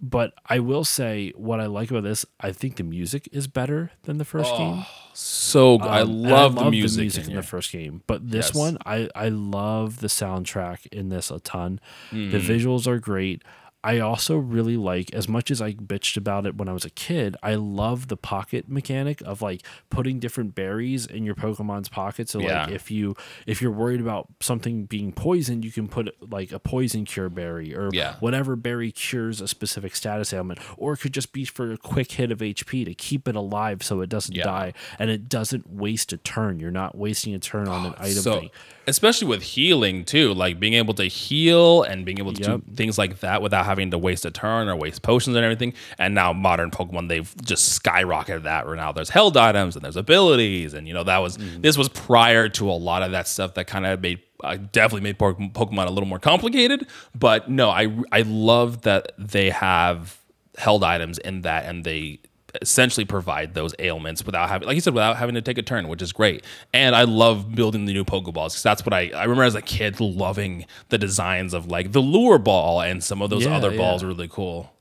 But I will say what I like about this. I think the music is better than the first game. So good. I Um, and love the music. in in the first game, but this Yes. one, I I love the soundtrack in this a ton. Hmm. The visuals are great. I also really like, as much as I bitched about it when I was a kid, I love the pocket mechanic of like putting different berries in your Pokemon's pocket. So Yeah. like if you if you're worried about something being poisoned, you can put like a poison cure berry or Yeah. whatever berry cures a specific status ailment, or it could just be for a quick hit of HP to keep it alive so it doesn't Yeah. die and it doesn't waste a turn. You're not wasting a turn on an item. so thing. especially with healing too like being able to heal and being able to Yep. do things like that without having to waste a turn or waste potions and everything. And now modern pokemon they've just skyrocketed that. Where now there's held items and there's abilities. And you know that was Mm. this was prior to a lot of that stuff that kind of made uh, definitely made pokemon a little more complicated. But no i i love that they have held items in that and they essentially provide those ailments without having like you said without having to take a turn which is great and i love building the new pokeballs because that's what i i remember as a kid loving the designs of like the lure ball and some of those Yeah, other yeah. balls are really cool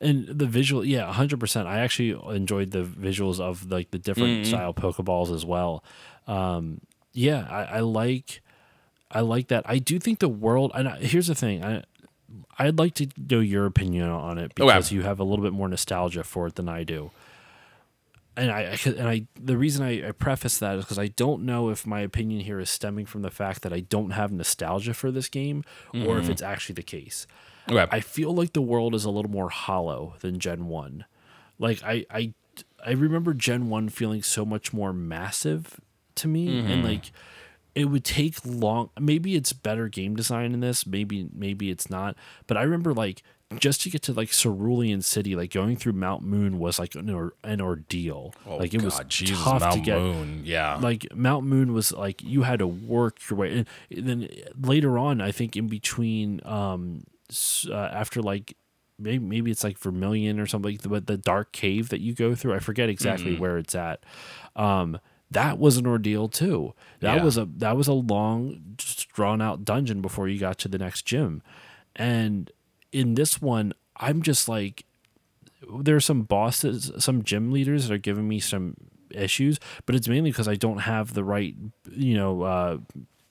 And the visual, yeah, hundred percent. I actually enjoyed the visuals of like the different Mm-hmm. style Pokeballs as well. Um, yeah, I, I like, I like that. I do think the world. And I, here's the thing, I, I'd like to know your opinion on it Okay. because you have a little bit more nostalgia for it than I do. And I, I and I, the reason I, I preface that is because I don't know if my opinion here is stemming from the fact that I don't have nostalgia for this game, or Mm-hmm. if it's actually the case. Okay. I feel like the world is a little more hollow than Gen 1. Like I I I remember Gen 1 feeling so much more massive to me and like it would take long maybe it's better game design in this, maybe maybe it's not, but I remember like just to get to like Cerulean City, like going through Mount Moon was like an, or, an ordeal. Oh, like it was God, Jesus, tough Mount to get Moon. Yeah. like Mount Moon was like you had to work your way and then later on I think in between um uh, after like maybe maybe it's like Vermilion or something but the dark cave that you go through I forget exactly Mm-hmm. where it's at um that was an ordeal too that Yeah. was a that was a long drawn out dungeon before you got to the next gym and in this one I'm just like there are some bosses, some gym leaders that are giving me some issues, but it's mainly because I don't have the right, you know, uh,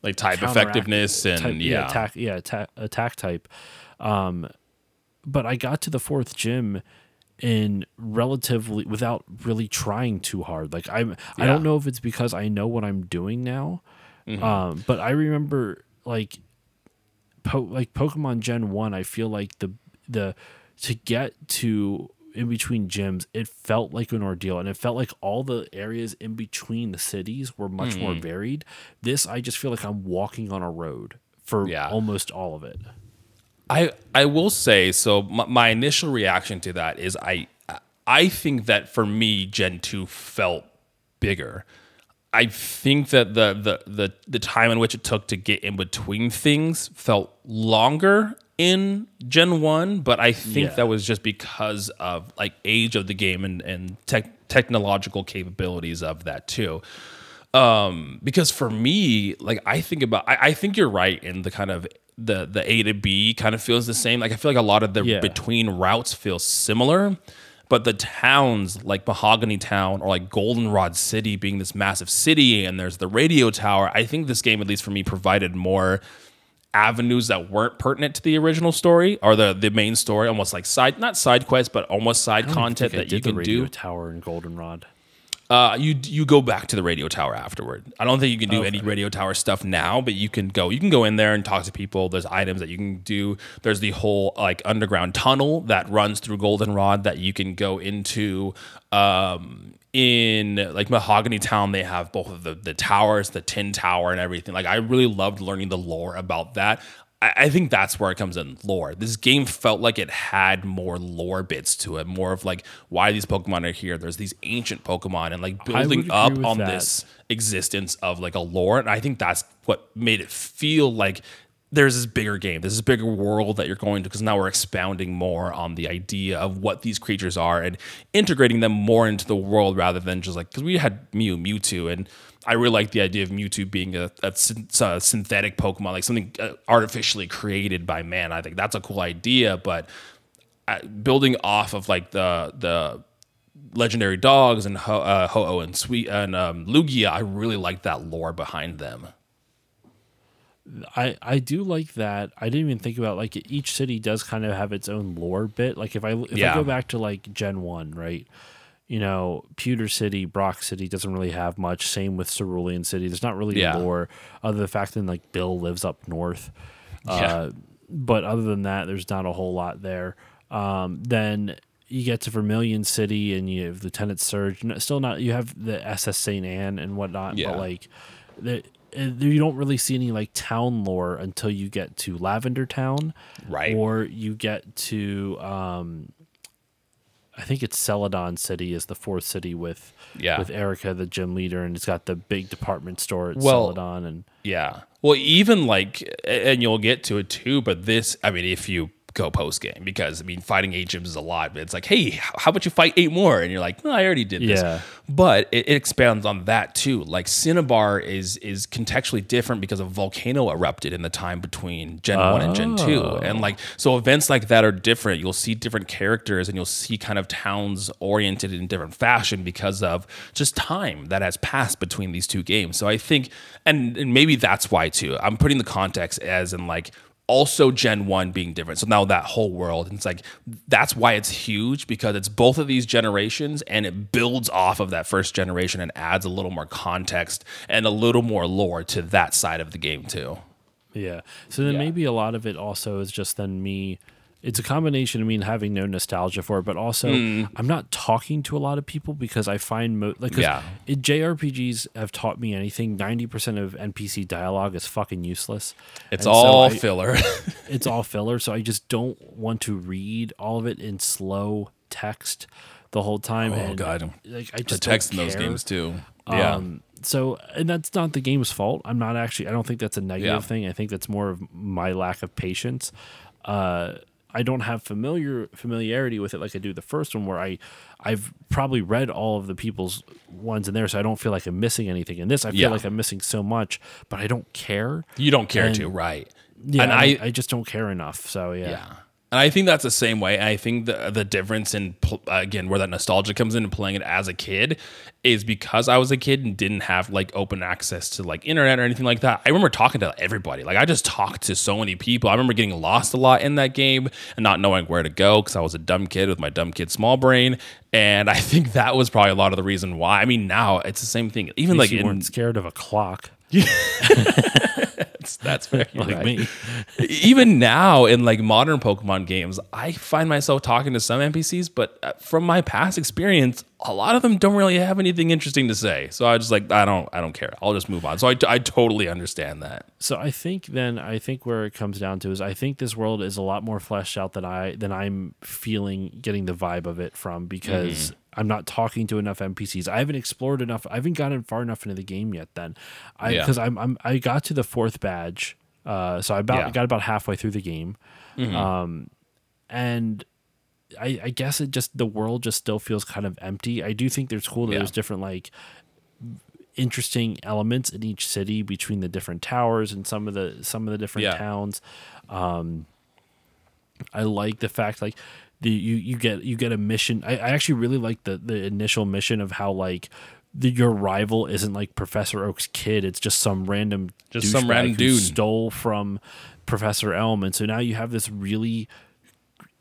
like type effectiveness and type, yeah. attack, yeah, attack, attack type. Um, but I got to the fourth gym in relatively without really trying too hard. Like I'm, I don't know if it's because I know what I'm doing now, Mm-hmm. um, but I remember like, po- like Pokemon Gen One. I feel like the the to get to in between gyms, it felt like an ordeal, and it felt like all the areas in between the cities were much Mm. more varied. This, I just feel like I'm walking on a road for Yeah. almost all of it. I I will say so. My, my initial reaction to that is I I think that for me Gen two felt bigger. I think that the the the the time in which it took to get in between things felt longer in Gen one, but I think Yeah. that was just because of like age of the game and and tech, technological capabilities of that too um because for me like i think about I, I think you're right in the kind of the the a to b kind of feels the same like i feel like a lot of the Yeah. between routes feel similar but the towns like mahogany town or like goldenrod city being this massive city and there's the radio tower i think this game at least for me provided more avenues that weren't pertinent to the original story or the the main story almost like side not side quests but almost side I don't even content that you can radio do tower and Goldenrod. Uh, you you go back to the radio tower afterward. I don't think you can do any radio tower stuff now, but you can go. You can go in there and talk to people. There's items that you can do. There's the whole like underground tunnel that runs through Goldenrod that you can go into. Um, in like Mahogany Town, they have both of the the towers, the Tin Tower, and everything. Like I really loved learning the lore about that. I, I think that's where it comes in lore. This game felt like it had more lore bits to it, more of like why these Pokemon are here. There's these ancient Pokemon and like building up on that. this existence of like a lore. And I think that's what made it feel like there's this bigger game, there's this bigger world that you're going to, because now we're expounding more on the idea of what these creatures are and integrating them more into the world rather than just like, because we had Mew, Mewtwo, and I really like the idea of Mewtwo being a, a, a synthetic Pokemon, like something uh, artificially created by man. I think that's a cool idea, but uh, building off of like the the legendary dogs and Ho- uh, Ho-Oh and Sweet and um, Lugia, I really like that lore behind them. I I do like that. I didn't even think about like each city does kind of have its own lore bit. Like if I if Yeah. I go back to like Gen One, right? You know, Pewter City, Brock City doesn't really have much. Same with Cerulean City. There's not really Yeah. lore other than the fact that like Bill lives up north. Yeah. Uh, but other than that, there's not a whole lot there. Um, then you get to Vermilion City and you have Lieutenant Surge. Still not. You have the SS Saint Anne and whatnot. Yeah. But like, the, uh, you don't really see any like town lore until you get to Lavender Town, Right. Or you get to, um, I think it's Celadon City is the fourth city with Yeah. with Erika, the gym leader, and it's got the big department store at Well- Celadon and. Yeah. Well, even like, and you'll get to it too, but this, I mean, if you go post game, because I mean, fighting eight gyms is a lot, but it's like, hey, how about you fight eight more? And you're like, no, I already did this. Yeah. But it, it expands on that too. Like Cinnabar is is contextually different because a volcano erupted in the time between Gen 1 and Gen 2. And like, so events like that are different. You'll see different characters and you'll see kind of towns oriented in different fashion because of just time that has passed between these two games. So I think, and, and maybe that's why too. I'm putting the context as in like, also Gen 1 being different. So now that whole world, and it's like that's why it's huge because it's both of these generations and it builds off of that first generation and adds a little more context and a little more lore to that side of the game too. Yeah. So then Yeah. maybe a lot of it also is just then me it's a combination of me having no nostalgia for it, but also Mm. I'm not talking to a lot of people because I find mo- like Yeah. it, JRPGs have taught me anything. Ninety percent of NPC dialogue is fucking useless. It's And so all I- filler. it's all filler, so I just don't want to read all of it in slow text the whole time. Oh, and, God. like I the just text in those games too. Yeah. Um, so, and that's not the game's fault. I'm not actually. I don't think that's a negative Yeah. thing. I think that's more of my lack of patience. Uh, I don't have familiar familiarity with it like I do the first one, where I, I've probably read all of the people's ones in there, so I don't feel like I'm missing anything. In this, I feel Yeah. like I'm missing so much, but I don't care. you don't care and- to, right? Yeah, and I, I, I just don't care enough. So yeah, Yeah. And I think that's the same way. I think the the difference in again where that nostalgia comes in and playing it as a kid is because I was a kid and didn't have like open access to like internet or anything like that. I remember talking to everybody. Like I just talked to so many people. I remember getting lost a lot in that game and not knowing where to go because I was a dumb kid with my dumb kid small brain. And I think that was probably a lot of the reason why. I mean, now it's the same thing. Even like you in, weren't scared of a clock that's, that's very like right. me. even now in like modern Pokemon games, I find myself talking to some NPCs, but uh, from my past experience, a lot of them don't really have anything interesting to say. So I just like I don't I don't care. I'll just move on. So I, I totally understand that. So I think then I think where it comes down to is I think this world is a lot more fleshed out than I than I'm feeling getting the vibe of it from because I'm not talking to enough NPCs. I haven't explored enough. I haven't gotten far enough into the game yet. Then, I Yeah. because I'm, I'm I got to the fourth badge, uh, so I about Yeah. got about halfway through the game, um, and. I, I guess it just the world just still feels kind of empty. I do think there's cool that Yeah. there's different like interesting elements in each city between the different towers and some of the some of the different Yeah. towns. Um, I like the fact like the you you get you get a mission. I, I actually really like the the initial mission of how like the, your rival isn't like Professor Oak's kid. It's just some random Just some random who dude. stole from Professor Elm, and so now you have this really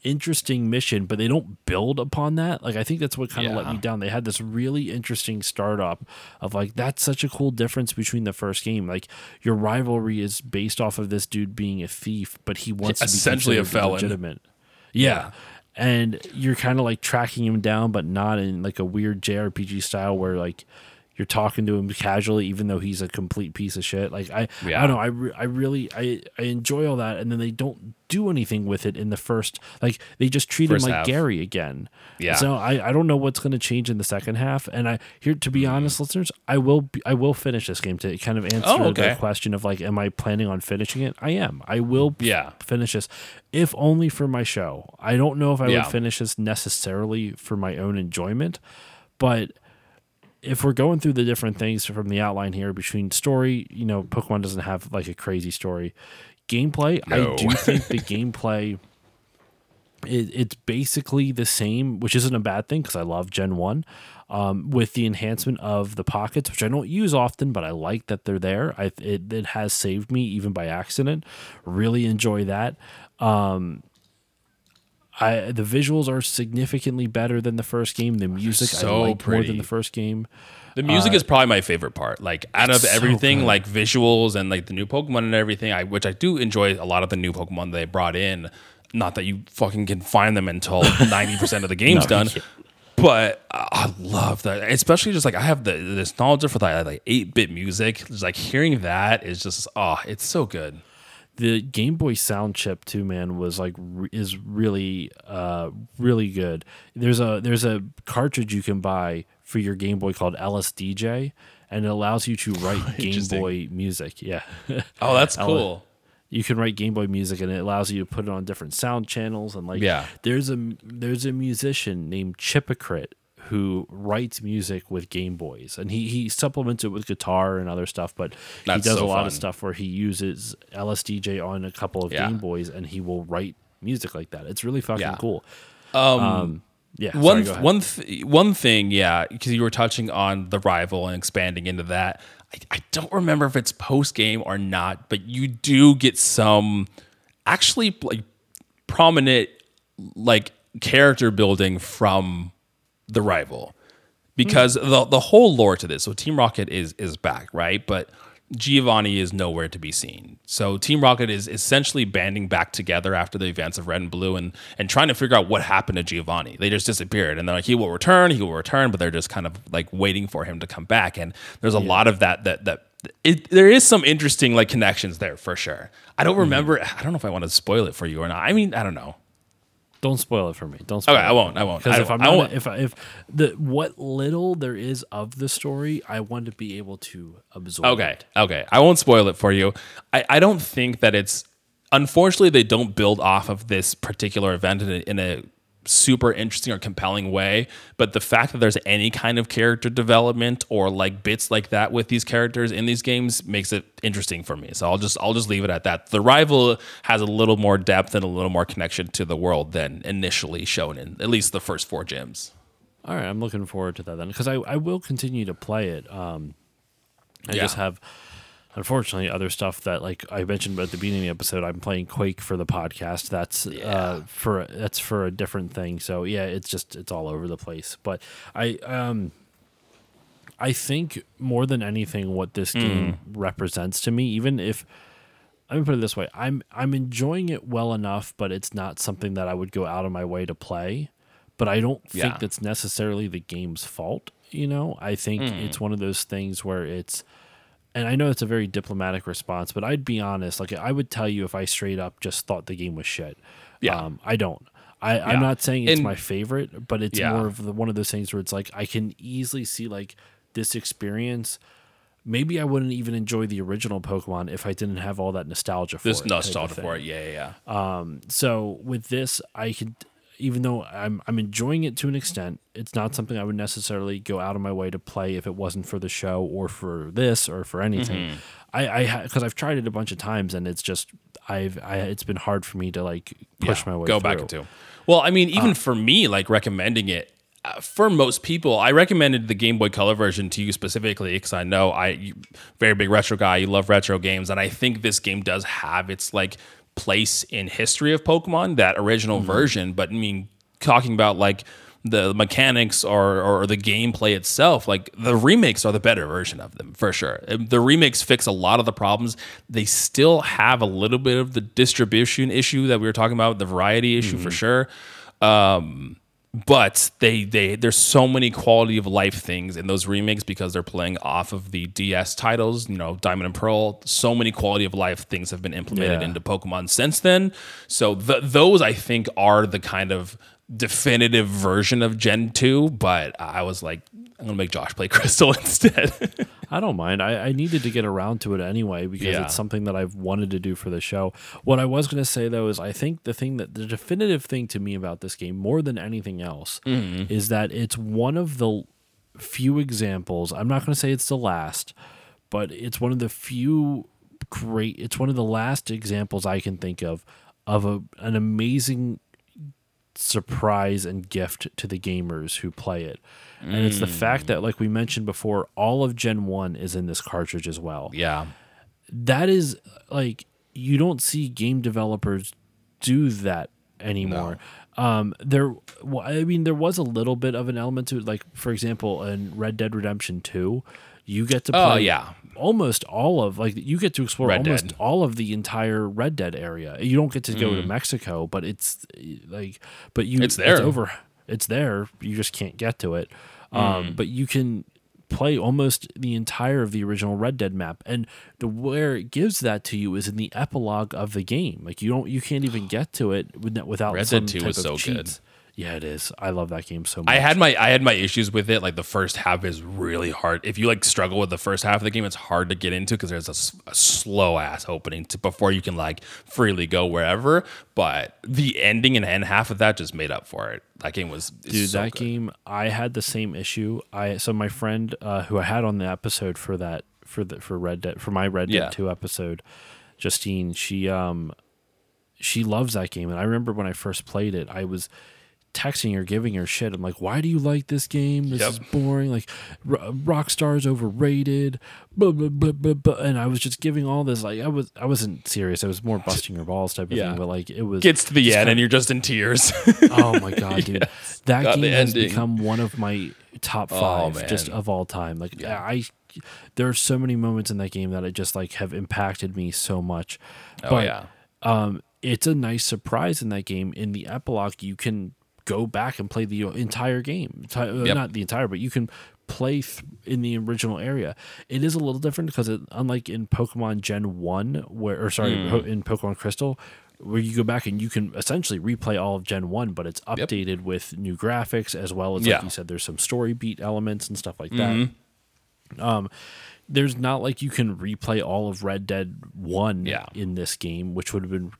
interesting mission, but they don't build upon that. Like I think that's what kind of let me down. They had this really interesting startup of like that's such a cool difference between the first game. Like your rivalry is based off of this dude being a thief, but he wants to be Essentially a felon. legitimate. Yeah. And you're kind of like tracking him down, but not in like a weird JRPG style where like you're talking to him casually, even though he's a complete piece of shit. Like I, I don't know. I, re- I really, I, I enjoy all that, and then they don't do anything with it in the first. Like they just treat First him like half. Gary again. Yeah. So I, I don't know what's going to change in the second half. And I here to be mm. honest, listeners, I will, be, I will finish this game to kind of answer Oh, okay. the question of like, am I planning on finishing it? I am. I will. Yeah. Finish this, if only for my show. I don't know if I Yeah. would finish this necessarily for my own enjoyment, but if we're going through the different things from the outline here between story, you know, Pokemon doesn't have like a crazy story. Gameplay, No. I do think the gameplay it, it's basically the same, which isn't a bad thing because I love Gen 1. Um, with the enhancement of the pockets, which I don't use often, but I like that they're there. I it, it has saved me even by accident. Really enjoy that. Um, I the visuals are significantly better than the first game. The music I so like more than the first game. The music is probably my favorite part. Like out of Uh, so everything, like visuals and like the new Pokemon and everything, I which I do enjoy a lot of the new Pokemon they brought in. Not that you fucking can find them until ninety percent of the game's No, done. But I I love that, especially just like I have the, the nostalgia for that like eight bit music. Just like hearing that is just oh, it's so good. The Game Boy sound chip too, man, was like re- is really uh really good. There's a there's a cartridge you can buy for your Game Boy called LSDJ, and it allows you to write Game Boy music. Yeah, Oh, that's cool. you can write Game Boy music, and it allows you to put it on different sound channels. And like, Yeah. there's a there's a musician named Chipocrite who writes music with Game Boys, and he he supplements it with guitar and other stuff. But That's he does so a lot fun. of stuff where he uses LSDJ on a couple of Yeah. Game Boys, and he will write music like that. It's really fucking Yeah. cool. Um, Um, yeah, sorry, one ahead. one th- one thing, yeah, because you were touching on the rival and expanding into that. I, I don't remember if it's post game or not, but you do get some actually like prominent like character building from the rival because the the whole lore to this. So Team Rocket is is back, right? But Giovanni is nowhere to be seen. So Team Rocket is essentially banding back together after the events of Red and Blue and and trying to figure out what happened to Giovanni. They just disappeared, and they're like, he will return, he will return, but they're just kind of like waiting for him to come back. And there's a lot of that that that. It, there is some interesting like connections there for sure. I don't mm-hmm. remember. I don't know if I want to spoil it for you or not. I mean, I don't know. Don't spoil it for me. Don't spoil Okay, it. I won't. I won't. Because if I'm won't. if I- if the what little there is of the story, I want to be able to absorb. Okay. it. Okay. I won't spoil it for you. I, I don't think that it's unfortunately they don't build off of this particular event in a, in a super interesting or compelling way. But the fact that there's any kind of character development or like bits like that with these characters in these games makes it interesting for me. So I'll just I'll just leave it at that. The rival has a little more depth and a little more connection to the world than initially shown in at least the first four gyms. All right, I'm looking forward to that then because I, I will continue to play it. Um, I Yeah. just have, unfortunately, other stuff that like I mentioned at the beginning of the episode. I'm playing Quake for the podcast. That's uh, for that's for a different thing. So yeah, it's just it's all over the place. But I um, I think more than anything, what this game represents to me, even if let me put it this way, I'm I'm enjoying it well enough, but it's not something that I would go out of my way to play. But I don't think Yeah. that's necessarily the game's fault. You know, I think Hmm. it's one of those things where it's, and I know it's a very diplomatic response, but I'd be honest. Like I would tell you if I straight up just thought the game was shit. Yeah. Um, I don't. I, Yeah. I'm not saying it's And- my favorite, but it's Yeah. more of the, one of those things where it's like I can easily see like this experience. Maybe I wouldn't even enjoy the original Pokemon if I didn't have all that nostalgia for There's it. nostalgia for it. Yeah, yeah, yeah. So with this, I could, even though I'm I'm enjoying it to an extent, it's not something I would necessarily go out of my way to play if it wasn't for the show or for this or for anything. Mm-hmm. I I because I've tried it a bunch of times and it's just I've I it's been hard for me to like push Yeah, my way go through. back into. Well, I mean, even for me, like recommending it uh, for most people, I recommended the Game Boy Color version to you specifically because I know I you, very big retro guy. You love retro games, and I think this game does have its like place in history of Pokemon, that original mm-hmm. version. But I mean, talking about like the mechanics or or the gameplay itself, like the remakes are the better version of them for sure. Um, the remakes fix a lot of the problems. They still have a little bit of the distribution issue that we were talking about, the variety issue for mm-hmm. sure. Um, but they they there's so many quality of life things in those remakes because they're playing off of the DS titles, you know, Diamond and Pearl. So many quality of life things have been implemented Yeah. into Pokemon since then. So th- those I think are the kind of definitive version of Gen 2, but I was like I'm going to make Josh play Crystal instead. I don't mind. I, I needed to get around to it anyway because Yeah. it's something that I've wanted to do for the show. What I was going to say though is I think the thing that the definitive thing to me about this game more than anything else Mm-hmm. is that it's one of the few examples. I'm not going to say it's the last, but it's one of the few great. It's one of the last examples I can think of of a an amazing surprise and gift to the gamers who play it. And it's the fact that, like we mentioned before, all of Gen 1 is in this cartridge as well. yeah. That is like, you don't see game developers do that anymore. Um, there, well, I mean, there was a little bit of an element to it. Like, for example, in Red Dead Redemption 2, you get to play Oh, yeah. almost all of like you get to explore Red almost Dead. all of the entire Red Dead area. You don't get to go Mm. to Mexico, but it's like but you It's there. over it's there. You just can't get to it. Mm. Um but you can play almost the entire of the original Red Dead map and the where it gives that to you is in the epilogue of the game. Like you don't you can't even get to it without Red some Dead 2 type was of so good. Yeah, it is. I love that game so much. I had my I had my issues with it. Like the first half is really hard. If you like struggle with the first half of the game, it's hard to get into because there's a slow ass opening to before you can like freely go wherever. But the ending and end half of that just made up for it. That game was Dude, so that good. game, I had the same issue. I so my friend uh, who I had on the episode for that for the for Red Dead for my Red Dead Yeah. Two episode, Justine, she um she loves that game, and I remember when I first played it, I was texting her, giving her shit. I'm like, "Why do you like this game? This Yep. is boring. Like, R- Rockstar's overrated." Blah, blah, blah, blah, blah. And I was just giving all this like I was I wasn't serious. I was more busting her balls type of Yeah. thing. But like it was gets to the end kinda- and you're just in tears. Oh my god, dude! That God, game has become one of my top Oh, five just of all time. Like I there are so many moments in that game that I just like have impacted me so much. Oh but, yeah. um, it's a nice surprise in that game. In the epilogue, you can go back and play the entire game. Uh, Yep. Not the entire, but you can play th- in the original area. It is a little different because it, unlike in Pokemon Gen One, where or sorry, po- in Pokemon Crystal. Where you go back and you can essentially replay all of Gen 1, but it's Yep. updated with new graphics as well as, Yeah. like you said, there's some story beat elements and stuff like that Mm-hmm. Um, there's not like you can replay all of Red Dead One Yeah. in this game, which would have been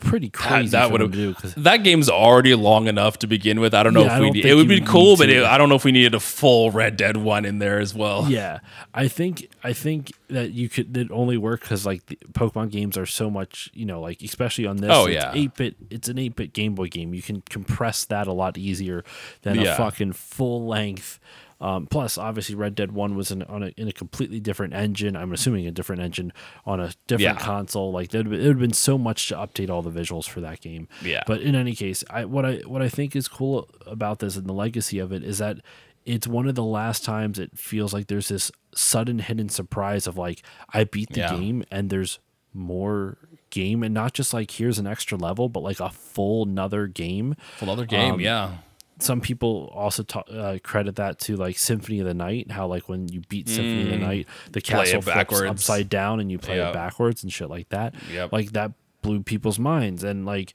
pretty That, crazy. that for would have to do 'cause- that game's already long enough to begin with. I don't know Yeah, if we need, it would be cool, but it, I don't know if we needed a full Red Dead one in there as well. yeah, I think I think that you could that only work because like the Pokemon games are so much you know like especially on this. Oh, it's yeah. eight bit. It's an eight bit Game Boy game. You can compress that a lot easier than Yeah. a fucking full length. Um, plus, obviously, Red Dead One was in, on a, in a completely different engine. I'm assuming a different engine on a different Yeah. console. Like there would have been so much to update all the visuals for that game. Yeah. But in any case, I what I what I think is cool about this and the legacy of it is that it's one of the last times it feels like there's this sudden hidden surprise of like I beat the Yeah. game and there's more game and not just like here's an extra level but like a full another game Full other game, Um, yeah. Some people also ta- uh, credit that to like Symphony of the Night, how like when you beat Symphony of the Night, the Mm. Play it castle flips backwards. upside down and you play Yep. it backwards and shit like that. Yep. Like that blew people's minds, and like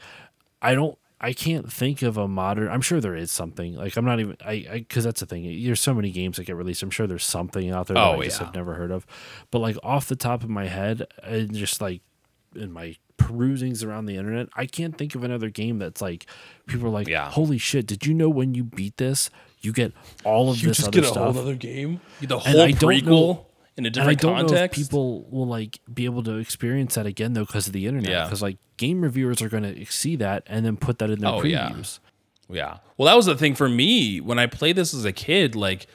I don't. I can't think of a modern. I'm sure there is something. Like I'm not even. I because that's the thing. There's so many games that get released. I'm sure there's something out there that Oh, I just yeah. have never heard of. But like off the top of my head, and just like in my perusings around the internet, I can't think of another game that's like people are like, Yeah. "Holy shit! Did you know when you beat this, you get all of You this just other get a stuff?" whole other game. The And whole I don't prequel know- in a and I different don't know if context. people will like be able to experience that again though because of the internet. Yeah. Because like game reviewers are going to see that and then put that in their Oh, yeah. previews. Yeah. Well, that was the thing for me when I played this as a kid. Like,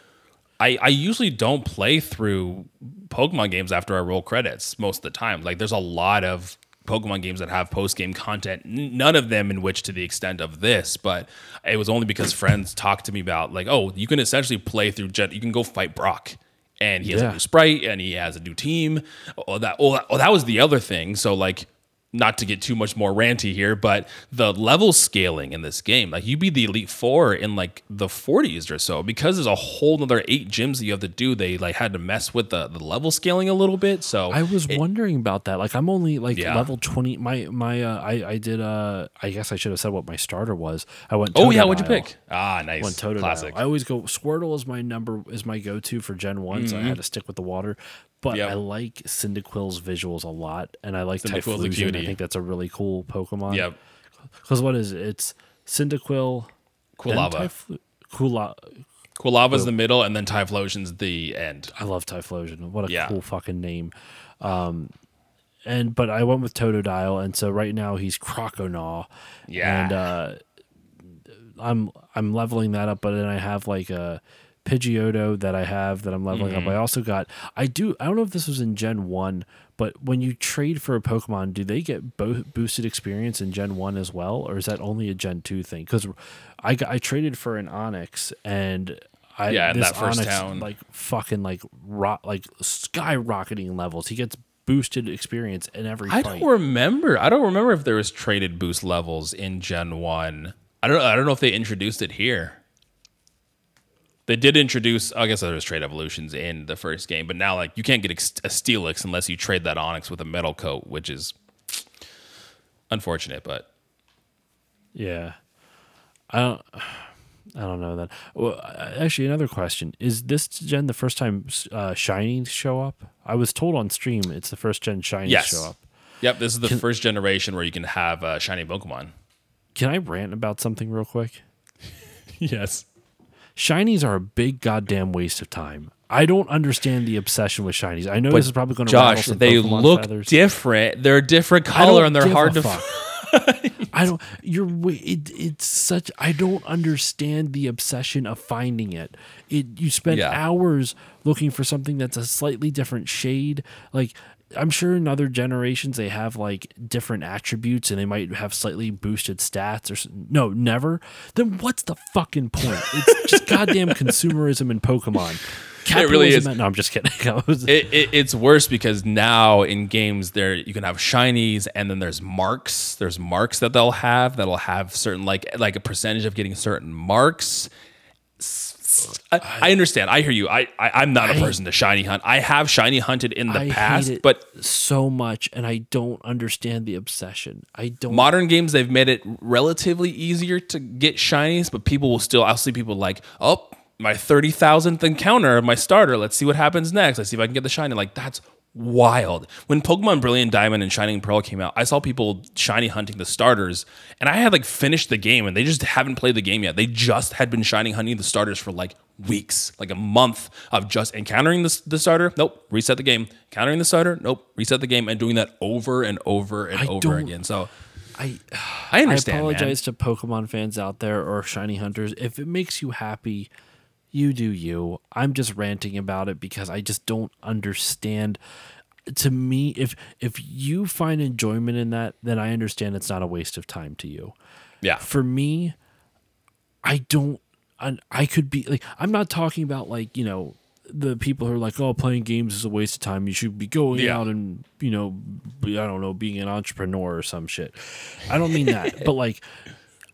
I, I usually don't play through Pokemon games after I roll credits most of the time. Like, there's a lot of Pokemon games that have post game content, none of them in which to the extent of this, but it was only because friends talked to me about, like, oh, you can essentially play through Jet, you can go fight Brock. And he has Yeah. a new sprite and he has a new team. Oh, that, oh, that, oh, that was the other thing. So, like, not to get too much more ranty here, but the level scaling in this game, like you be the Elite Four in like the 40s or so, because there's a whole other eight gyms that you have to do. They like had to mess with the, the level scaling a little bit. So I was wondering about that. Like I'm only like Yeah. level twenty. My my uh, I I did uh I guess I should have said what my starter was. I went. oh yeah, what'd you pick? Ah, nice, Went Totodile. classic. I always go Squirtle is my number is my go to for Gen One, so I had to stick with the water. But. Yep. I like Cyndaquil's visuals a lot, and I like Cyndaquil's Typhlosion. I think that's a really cool Pokemon. Yep, Because what is it? It's Cyndaquil, Quilava. Typhlo- Quila- Quilava's the middle, and then Typhlosion's the end. I love Typhlosion. What a Yeah. cool fucking name. Um, and but I went with Totodile, and so right now he's Croconaw. Yeah. And uh, I'm I'm leveling that up, but then I have like a Pidgeotto that I have that I'm leveling Mm-hmm. up. I also got I do I don't know if this was in Gen one, but when you trade for a Pokemon, do they get bo- boosted experience in Gen one as well, or is that only a Gen two thing? Because I got, I traded for an Onix and. I, Yeah, in this that first Onix, town. like fucking like rock like skyrocketing levels. He gets boosted experience in every I fight. don't remember. I don't remember if there was traded boost levels in Gen One. I don't. I don't know if they introduced it here. They did introduce. I guess there was trade evolutions in the first game, but now like you can't get a Steelix unless you trade that Onix with a Metal Coat, which is unfortunate. But Yeah, I don't. I don't know that. Well, actually, another question: Is this gen the first time uh, shinies show up? I was told on stream it's the first gen shinies Yes. show up. yep, this is the first generation where you can have uh, shiny Pokemon. Can I rant about something real quick? Yes. Shinies are a big goddamn waste of time. I don't understand the obsession with shinies. I know But this is probably going to Josh, they look different. They're a different color and they're hard to. fuck. I don't. You're. It, it's such. I don't understand the obsession of finding it. It. You spend Yeah. hours looking for something that's a slightly different shade. Like I'm sure in other generations they have like different attributes and they might have slightly boosted stats or no, never. Then what's the fucking point? It's just goddamn consumerism in Pokemon. Capitalism really is. No, I'm just kidding. It, it, it's worse because now in games there you can have shinies and then there's marks. There's marks that they'll have that'll have certain like like a percentage of getting certain marks. I, I understand. I hear you. I, I I'm not a person to shiny hunt. I have shiny hunted in the I past, but so much, and I don't understand the obsession. I don't. modern games they've made it relatively easier to get shinies, but people will still. I'll see people like, oh, my thirty thousandth encounter of my starter. Let's see what happens next. Let's see if I can get the shiny. Like that's wild. When Pokemon Brilliant Diamond and Shining Pearl came out, I saw people shiny hunting the starters, and I had like finished the game, and they just haven't played the game yet. They just had been shining hunting the starters for like weeks, like a month of just encountering the, the starter. Nope, reset the game. Encountering the starter. Nope, reset the game, and doing that over and over and I over again. So I I understand. I man. apologize to Pokemon fans out there or shiny hunters. If it makes you happy, you do you. I'm just ranting about it because I just don't understand. To me, if if you find enjoyment in that, then I understand it's not a waste of time to you. Yeah. For me, I don't. I, I could be like I'm not talking about like you know the people who are like oh playing games is a waste of time. You should be going Yeah. out and you know be, I don't know being an entrepreneur or some shit. I don't mean that, but like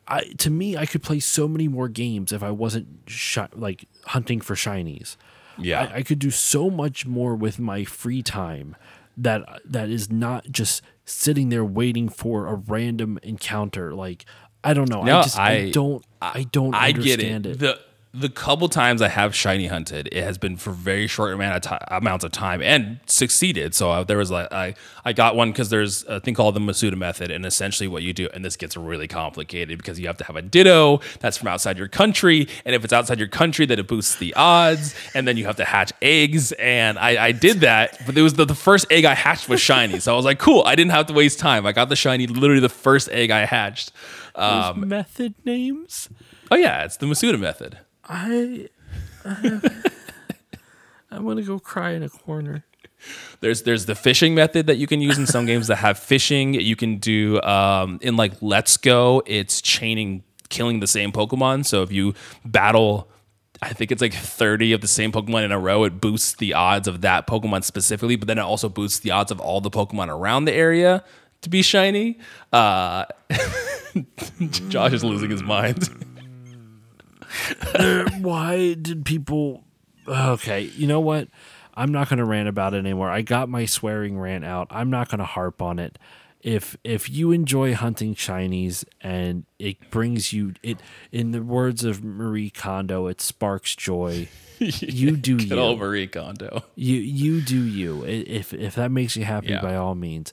I to me I could play so many more games if I wasn't shi- like hunting for shinies. Yeah. I, I could do so much more with my free time that that is not just sitting there waiting for a random encounter. Like I don't know. No, I just I, I- don't I don't I get understand it. it. The the couple times I have shiny hunted, it has been for very short amount of ti- amounts of time and succeeded. So uh, there was like I I got one because there's a thing called the Masuda method, and essentially what you do, and this gets really complicated because you have to have a Ditto that's from outside your country, and if it's outside your country, then it boosts the odds, and then you have to hatch eggs, and I I did that, but it was the, the first egg I hatched was shiny, so I was like, cool, I didn't have to waste time. I got the shiny literally the first egg I hatched. Those Um, method names. oh yeah, it's the Masuda method. I, I I'm gonna go cry in a corner. There's there's the fishing method that you can use in some games that have fishing. You can do um, in like Let's Go. It's chaining, killing the same Pokemon. So if you battle, I think it's like 30 of the same Pokemon in a row. It boosts the odds of that Pokemon specifically, but then it also boosts the odds of all the Pokemon around the area to be shiny. Uh, Josh is losing his mind. Why did people? Okay, you know what? I'm not going to rant about it anymore. I got my swearing rant out. I'm not going to harp on it. If if you enjoy hunting shinies and it brings you it, in the words of Marie Kondo, it sparks joy. You do Good you. old Marie Kondo. You you do you. If if that makes you happy, Yeah. by all means.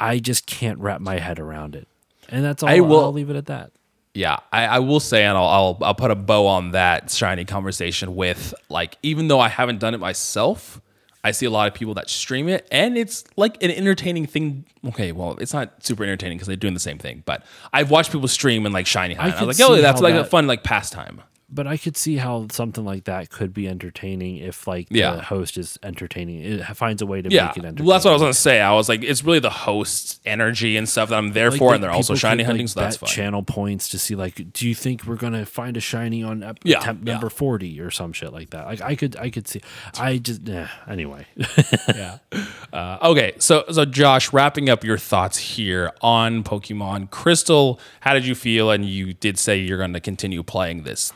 I just can't wrap my head around it, and that's all. I will- I'll leave it at that. Yeah, I, I will say, and I'll, I'll I'll put a bow on that shiny conversation with like, even though I haven't done it myself, I see a lot of people that stream it, and it's like an entertaining thing. Okay, well, it's not super entertaining because they're doing the same thing, but I've watched people stream and like shiny High, I, could was like, oh, that's like a fun like pastime. But I could see how something like that could be entertaining if like Yeah. the host is entertaining. It finds a way to Yeah, make it entertaining. well, that's what I was gonna say. I was like, it's really the host's energy and stuff that I'm there Like, for, like, and they're also shiny could, hunting, like, so that's fun. Channel points to see like, do you think we're gonna find a shiny on ep- Yeah, attempt number forty or some shit like that? Like I could, I could see. I just eh, anyway. yeah. Uh, okay, so so Josh, wrapping up your thoughts here on Pokemon Crystal, how did you feel? And you did say you're going to continue playing this,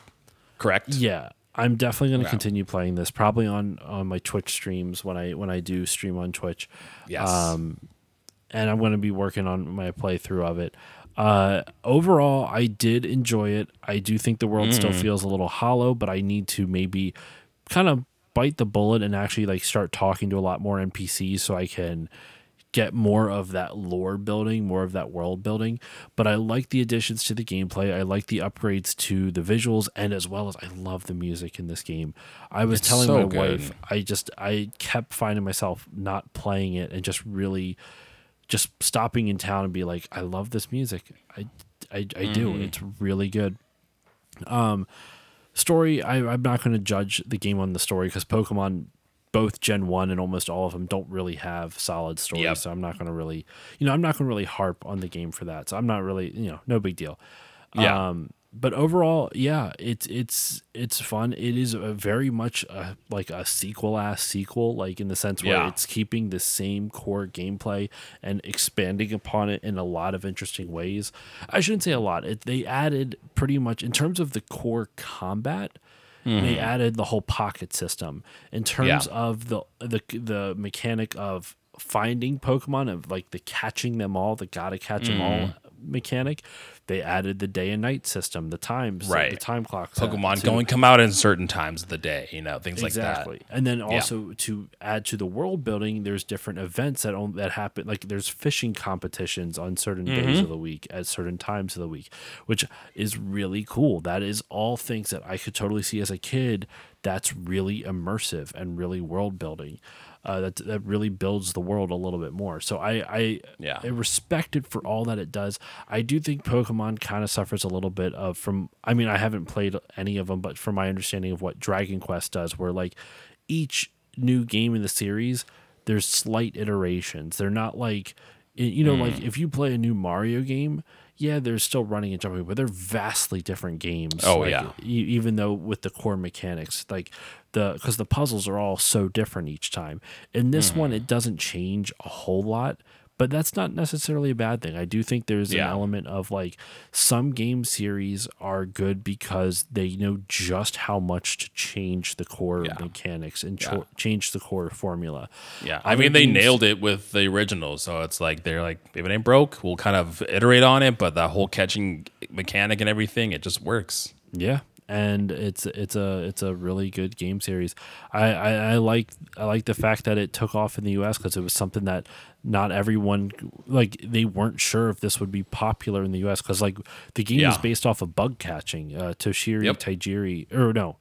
correct? Yeah, I'm definitely going to continue playing this. Probably on on my Twitch streams when I when I do stream on Twitch. Yes. Um, and I'm going to be working on my playthrough of it. Uh, overall, I did enjoy it. I do think the world still feels a little hollow, but I need to maybe kind of bite the bullet and actually like start talking to a lot more NPCs so I can get more of that lore building, more of that world building. But I like the additions to the gameplay. I like the upgrades to the visuals, and as well as I love the music in this game. I was It's telling so my good. wife, I just I kept finding myself not playing it and just really just stopping in town and be like, I love this music. I I, I do. Mm-hmm. It's really good. Um, story. I, I'm not going to judge the game on the story because Pokemon, both Gen One and almost all of them, don't really have solid stories. Yep. So I'm not going to really, you know, I'm not going to really harp on the game for that. So I'm not really, you know, no big deal. Yeah. Um, but overall, yeah, it's it's it's fun. It is a very much a, like a sequel ass sequel, like in the sense where Yeah. it's keeping the same core gameplay and expanding upon it in a lot of interesting ways. I shouldn't say a lot. It, they added pretty much in terms of the core combat. They added the whole pocket system in terms Mm-hmm. Yeah. of the the the mechanic of finding Pokemon of like the catching them all, the gotta catch them all Mm-hmm. mechanic. They added the day and night system, the times, Right. the time clocks. Pokemon to- going come out in certain times of the day, you know, things exactly. like that. And then also to add to the world building, there's different events that on, that happen. Like there's fishing competitions on certain Mm-hmm. days of the week at certain times of the week, which is really cool. That is all things that I could totally see as a kid. That's really immersive and really world building. Uh, that that really builds the world a little bit more. So I I, Yeah. I respect it for all that it does. I do think Pokemon kind of suffers a little bit of from. I mean, I haven't played any of them, but from my understanding of what Dragon Quest does, where like each new game in the series, there's slight iterations. They're not like, you know, Hmm. like if you play a new Mario game, yeah, they're still running and jumping, but they're vastly different games. Oh, like, yeah. e- even though with the core mechanics, like the because the puzzles are all so different each time. In this one, Hmm. it doesn't change a whole lot. But that's not necessarily a bad thing. I do think there's Yeah. an element of like some game series are good because they know just how much to change the core Yeah. mechanics and cho- Yeah. change the core formula. Yeah, I Other mean they nailed it with the original, so it's like they're like if it ain't broke, we'll kind of iterate on it, but the whole catching mechanic and everything, it just works. Yeah, and it's it's a it's a really good game series. I I, I like I like the fact that it took off in the U.S. because it was something that not everyone like they weren't sure if this would be popular in the U.S. because like the game is based off of bug catching. Uh, Toshiri Yep. Tajiri or no,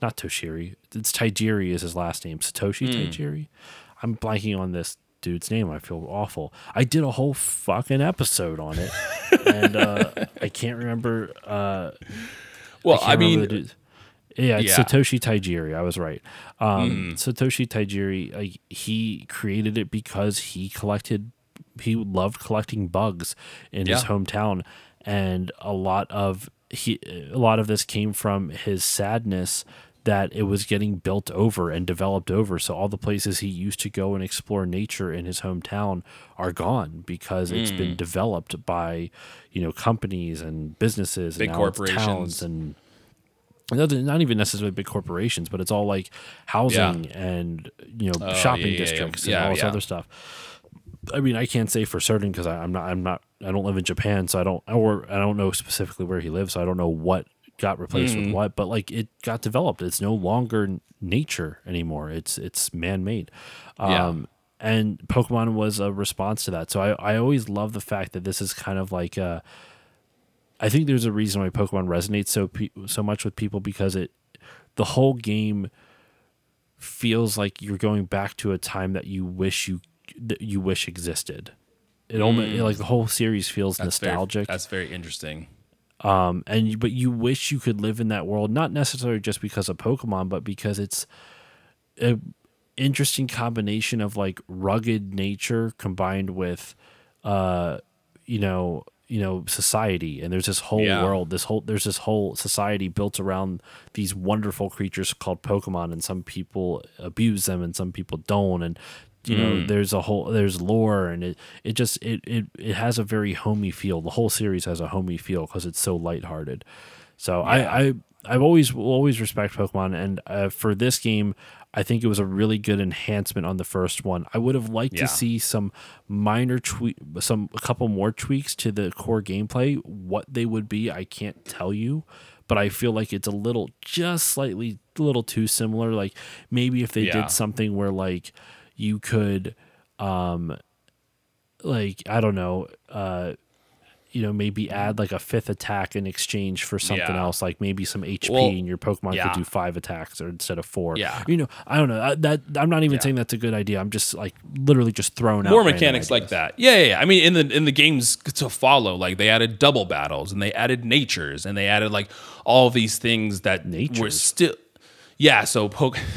not Toshiri. It's Tajiri is his last name. Satoshi Hmm. Tajiri. I'm blanking on this dude's name. I feel awful. I did a whole fucking episode on it, and uh, I can't remember. Uh, Well, can't I, mean, yeah, it's yeah. Mm. Satoshi Tajiri. I was right. Um, Satoshi Tajiri, like, he created it because he collected, he loved collecting bugs in his hometown, and a lot of he, a lot of this came from his sadness that it was getting built over and developed over. So all the places he used to go and explore nature in his hometown are gone because it's been hmm. developed by, you know, companies and businesses Big and corporations. towns and not even necessarily big corporations, but it's all like housing and you know Oh, shopping yeah, yeah, yeah. districts Yeah, and all this yeah. other stuff. I mean, I can't say for certain because I'm not, I'm not, I don't live in Japan, so I don't, or I don't know specifically where he lives, so I don't know what got replaced Mm-hmm. with what. But like, it got developed. It's no longer nature anymore. It's it's man made. Yeah. Um, and Pokemon was a response to that. So I, I always love the fact that this is kind of like a, I think there's a reason why Pokemon resonates so so much with people because it the whole game feels like you're going back to a time that you wish you that you wish existed. It almost like the whole series feels Mm. that's very- nostalgic. that's very interesting. Um and but you wish you could live in that world not necessarily just because of Pokemon but because it's a interesting combination of like rugged nature combined with uh you know you know society and there's this whole Yeah. world this whole there's this whole society built around these wonderful creatures called pokemon and some people abuse them and some people don't and you know there's a whole there's lore and it it just it it, it has a very homey feel the whole series has a homey feel because it's so lighthearted so I, I I've always will always respect Pokemon, and uh, for this game, I think it was a really good enhancement on the first one. I would have liked Yeah. to see some minor tweak, some a couple more tweaks to the core gameplay. What they would be, I can't tell you, but I feel like it's a little, just slightly, a little too similar. Like maybe if they Yeah. did something where like you could, um, like I don't know, uh you know, maybe add like a fifth attack in exchange for something Yeah. else, like maybe some HP, Well, and your Pokemon yeah. could do five attacks or instead of four. Yeah. you know, I don't know. I, that I'm not even Yeah. saying that's a good idea. I'm just like literally just throwing out More random mechanics like that. Yeah, yeah, yeah. I mean, in the in the games to follow, like they added double battles and they added natures and they added like all these things that were Natures? still. Yeah, so poke.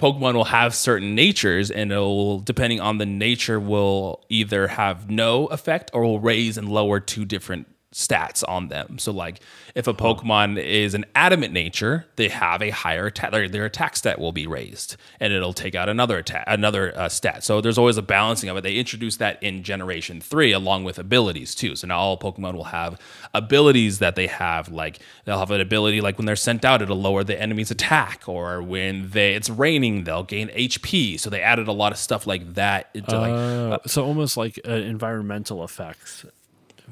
Pokemon will have certain natures, and it'll depending on the nature will either have no effect or will raise and lower two different stats on them. So like if a Pokemon is an adamant nature, they have a higher attack. Their, their attack stat will be raised, and it'll take out another attack, another uh, stat. So there's always a balancing of it. They introduced that in Generation Three, along with abilities too. So now all Pokemon will have abilities that they have. Like they'll have an ability like when they're sent out, it'll lower the enemy's attack, or when they it's raining, they'll gain HP. So they added a lot of stuff like that into like Uh, so almost like uh, environmental effects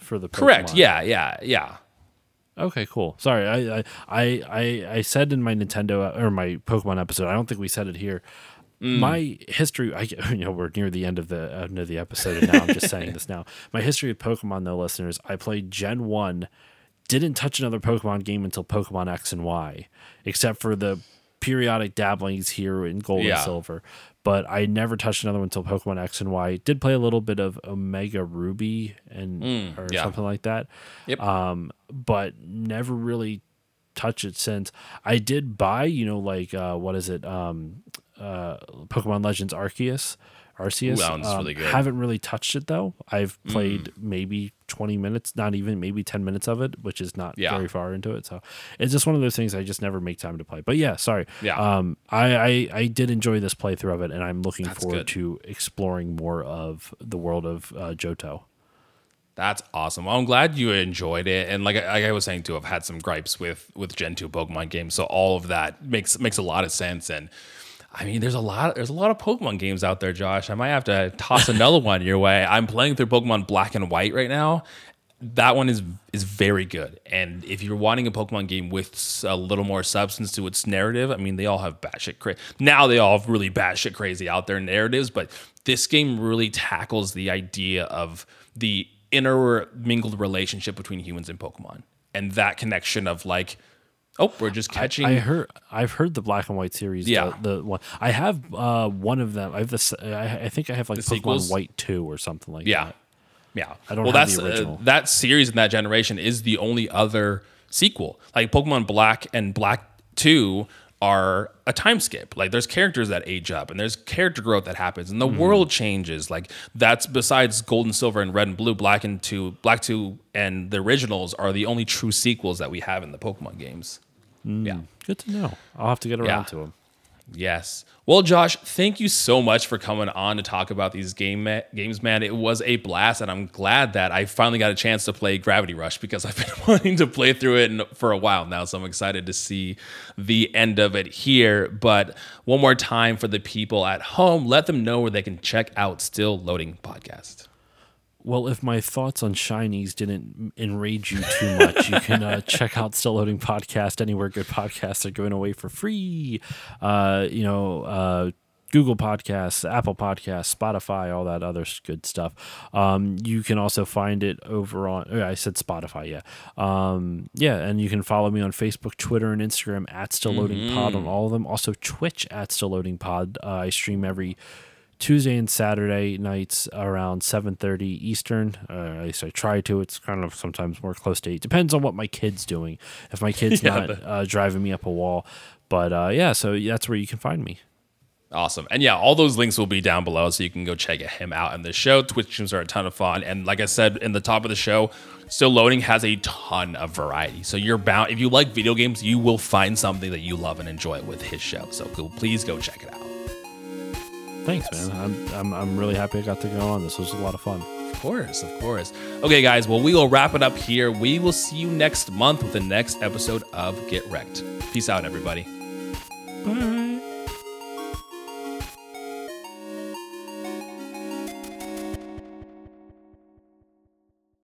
for the Pokemon. correct. Yeah, yeah, yeah. Okay, cool. Sorry, I I I I, I said in my Nintendo or my Pokemon episode. I don't think we said it here. Mm. My history, I you know, we're near the end of the end of the episode, and now I'm just saying this now. My history of Pokemon, though, listeners, I played Gen One, didn't touch another Pokemon game until Pokemon X and Y, except for the periodic dabblings here in Gold Yeah. and Silver. But I never touched another one until Pokemon X and Y. Did play a little bit of Omega Ruby and or Mm, yeah. something like that Yep. um, but never really touched it since. I did buy, you know, like uh, what is it, um, uh, Pokemon Legends Arceus. Arceus. Ooh, Um, really good. Mm. Haven't really touched it though. I've played maybe 20 minutes, not even maybe 10 minutes of it, which is not Yeah. very far into it. So it's just one of those things I just never make time to play. But yeah, sorry. Yeah. Um, I, I, I did enjoy this playthrough of it, and I'm looking That's forward good. to exploring more of the world of uh, Johto. That's awesome. Well, I'm glad you enjoyed it. And like, I- like I was saying too, I've had some gripes with with Gen 2 Pokemon games. So all of that makes makes a lot of sense. And I mean, there's a lot there's a lot of Pokemon games out there, Josh. I might have to toss another one your way. I'm playing through Pokemon Black and White right now. That one is is very good. And if you're wanting a Pokemon game with a little more substance to its narrative, I mean, they all have batshit crazy. Now they all have really batshit crazy out there narratives, but this game really tackles the idea of the intermingled relationship between humans and Pokemon, and that connection of like, oh, we're just catching. I heard I've heard the black and white series. Yeah. the, the one I have uh, one of them. I have this. I, I think I have like The Pokemon sequels? White two or something like Yeah. that. Yeah. I don't well, that's the uh, that series in that generation is the only other sequel. Like Pokemon Black and Black 2 are a time skip. Like there's characters that age up and there's character growth that happens and the Mm-hmm. world changes. Like that's besides Gold and Silver and Red and Blue, Black and 2, Black 2 and the originals are the only true sequels that we have in the Pokemon games. Yeah. Mm, good to know. I'll have to get around Yeah. to them. Yes. Well, Josh, thank you so much for coming on to talk about these game ma- games, man. It was a blast, and I'm glad that I finally got a chance to play Gravity Rush because I've been wanting to play through it for a while now. So I'm excited to see the end of it here. But one more time for the people at home, let them know where they can check out Still Loading Podcast. Well, if my thoughts on shinies didn't enrage you too much, you can uh, check out Still Loading Podcast anywhere good podcasts are going away for free. Uh, you know, uh, Google Podcasts, Apple Podcasts, Spotify, all that other good stuff. Um, you can also find it over on. oh, I said Spotify, yeah, um, yeah, and you can follow me on Facebook, Twitter, and Instagram at Still Loading Pod on all of them. Also, Twitch at Still Loading Pod. Uh, I stream every Tuesday and Saturday nights around 7:30 Eastern. Uh, at least I try to. It's kind of sometimes more close to eight. Depends on what my kid's doing. If my kid's Yeah, not but- uh, driving me up a wall, but uh, yeah, so that's where you can find me. Awesome. And yeah, all those links will be down below so you can go check him out in the show. Twitch streams are a ton of fun. And like I said in the top of the show, Still Loading has a ton of variety. So you're bound, if you like video games, you will find something that you love and enjoy with his show. So please go check it out thanks, man. I'm, I'm, I'm really happy I got to go on. This was a lot of fun. Of course, of course. Okay, guys, well, we will wrap it up here. We will see you next month with the next episode of Get Rec'd. Peace out, everybody. Bye.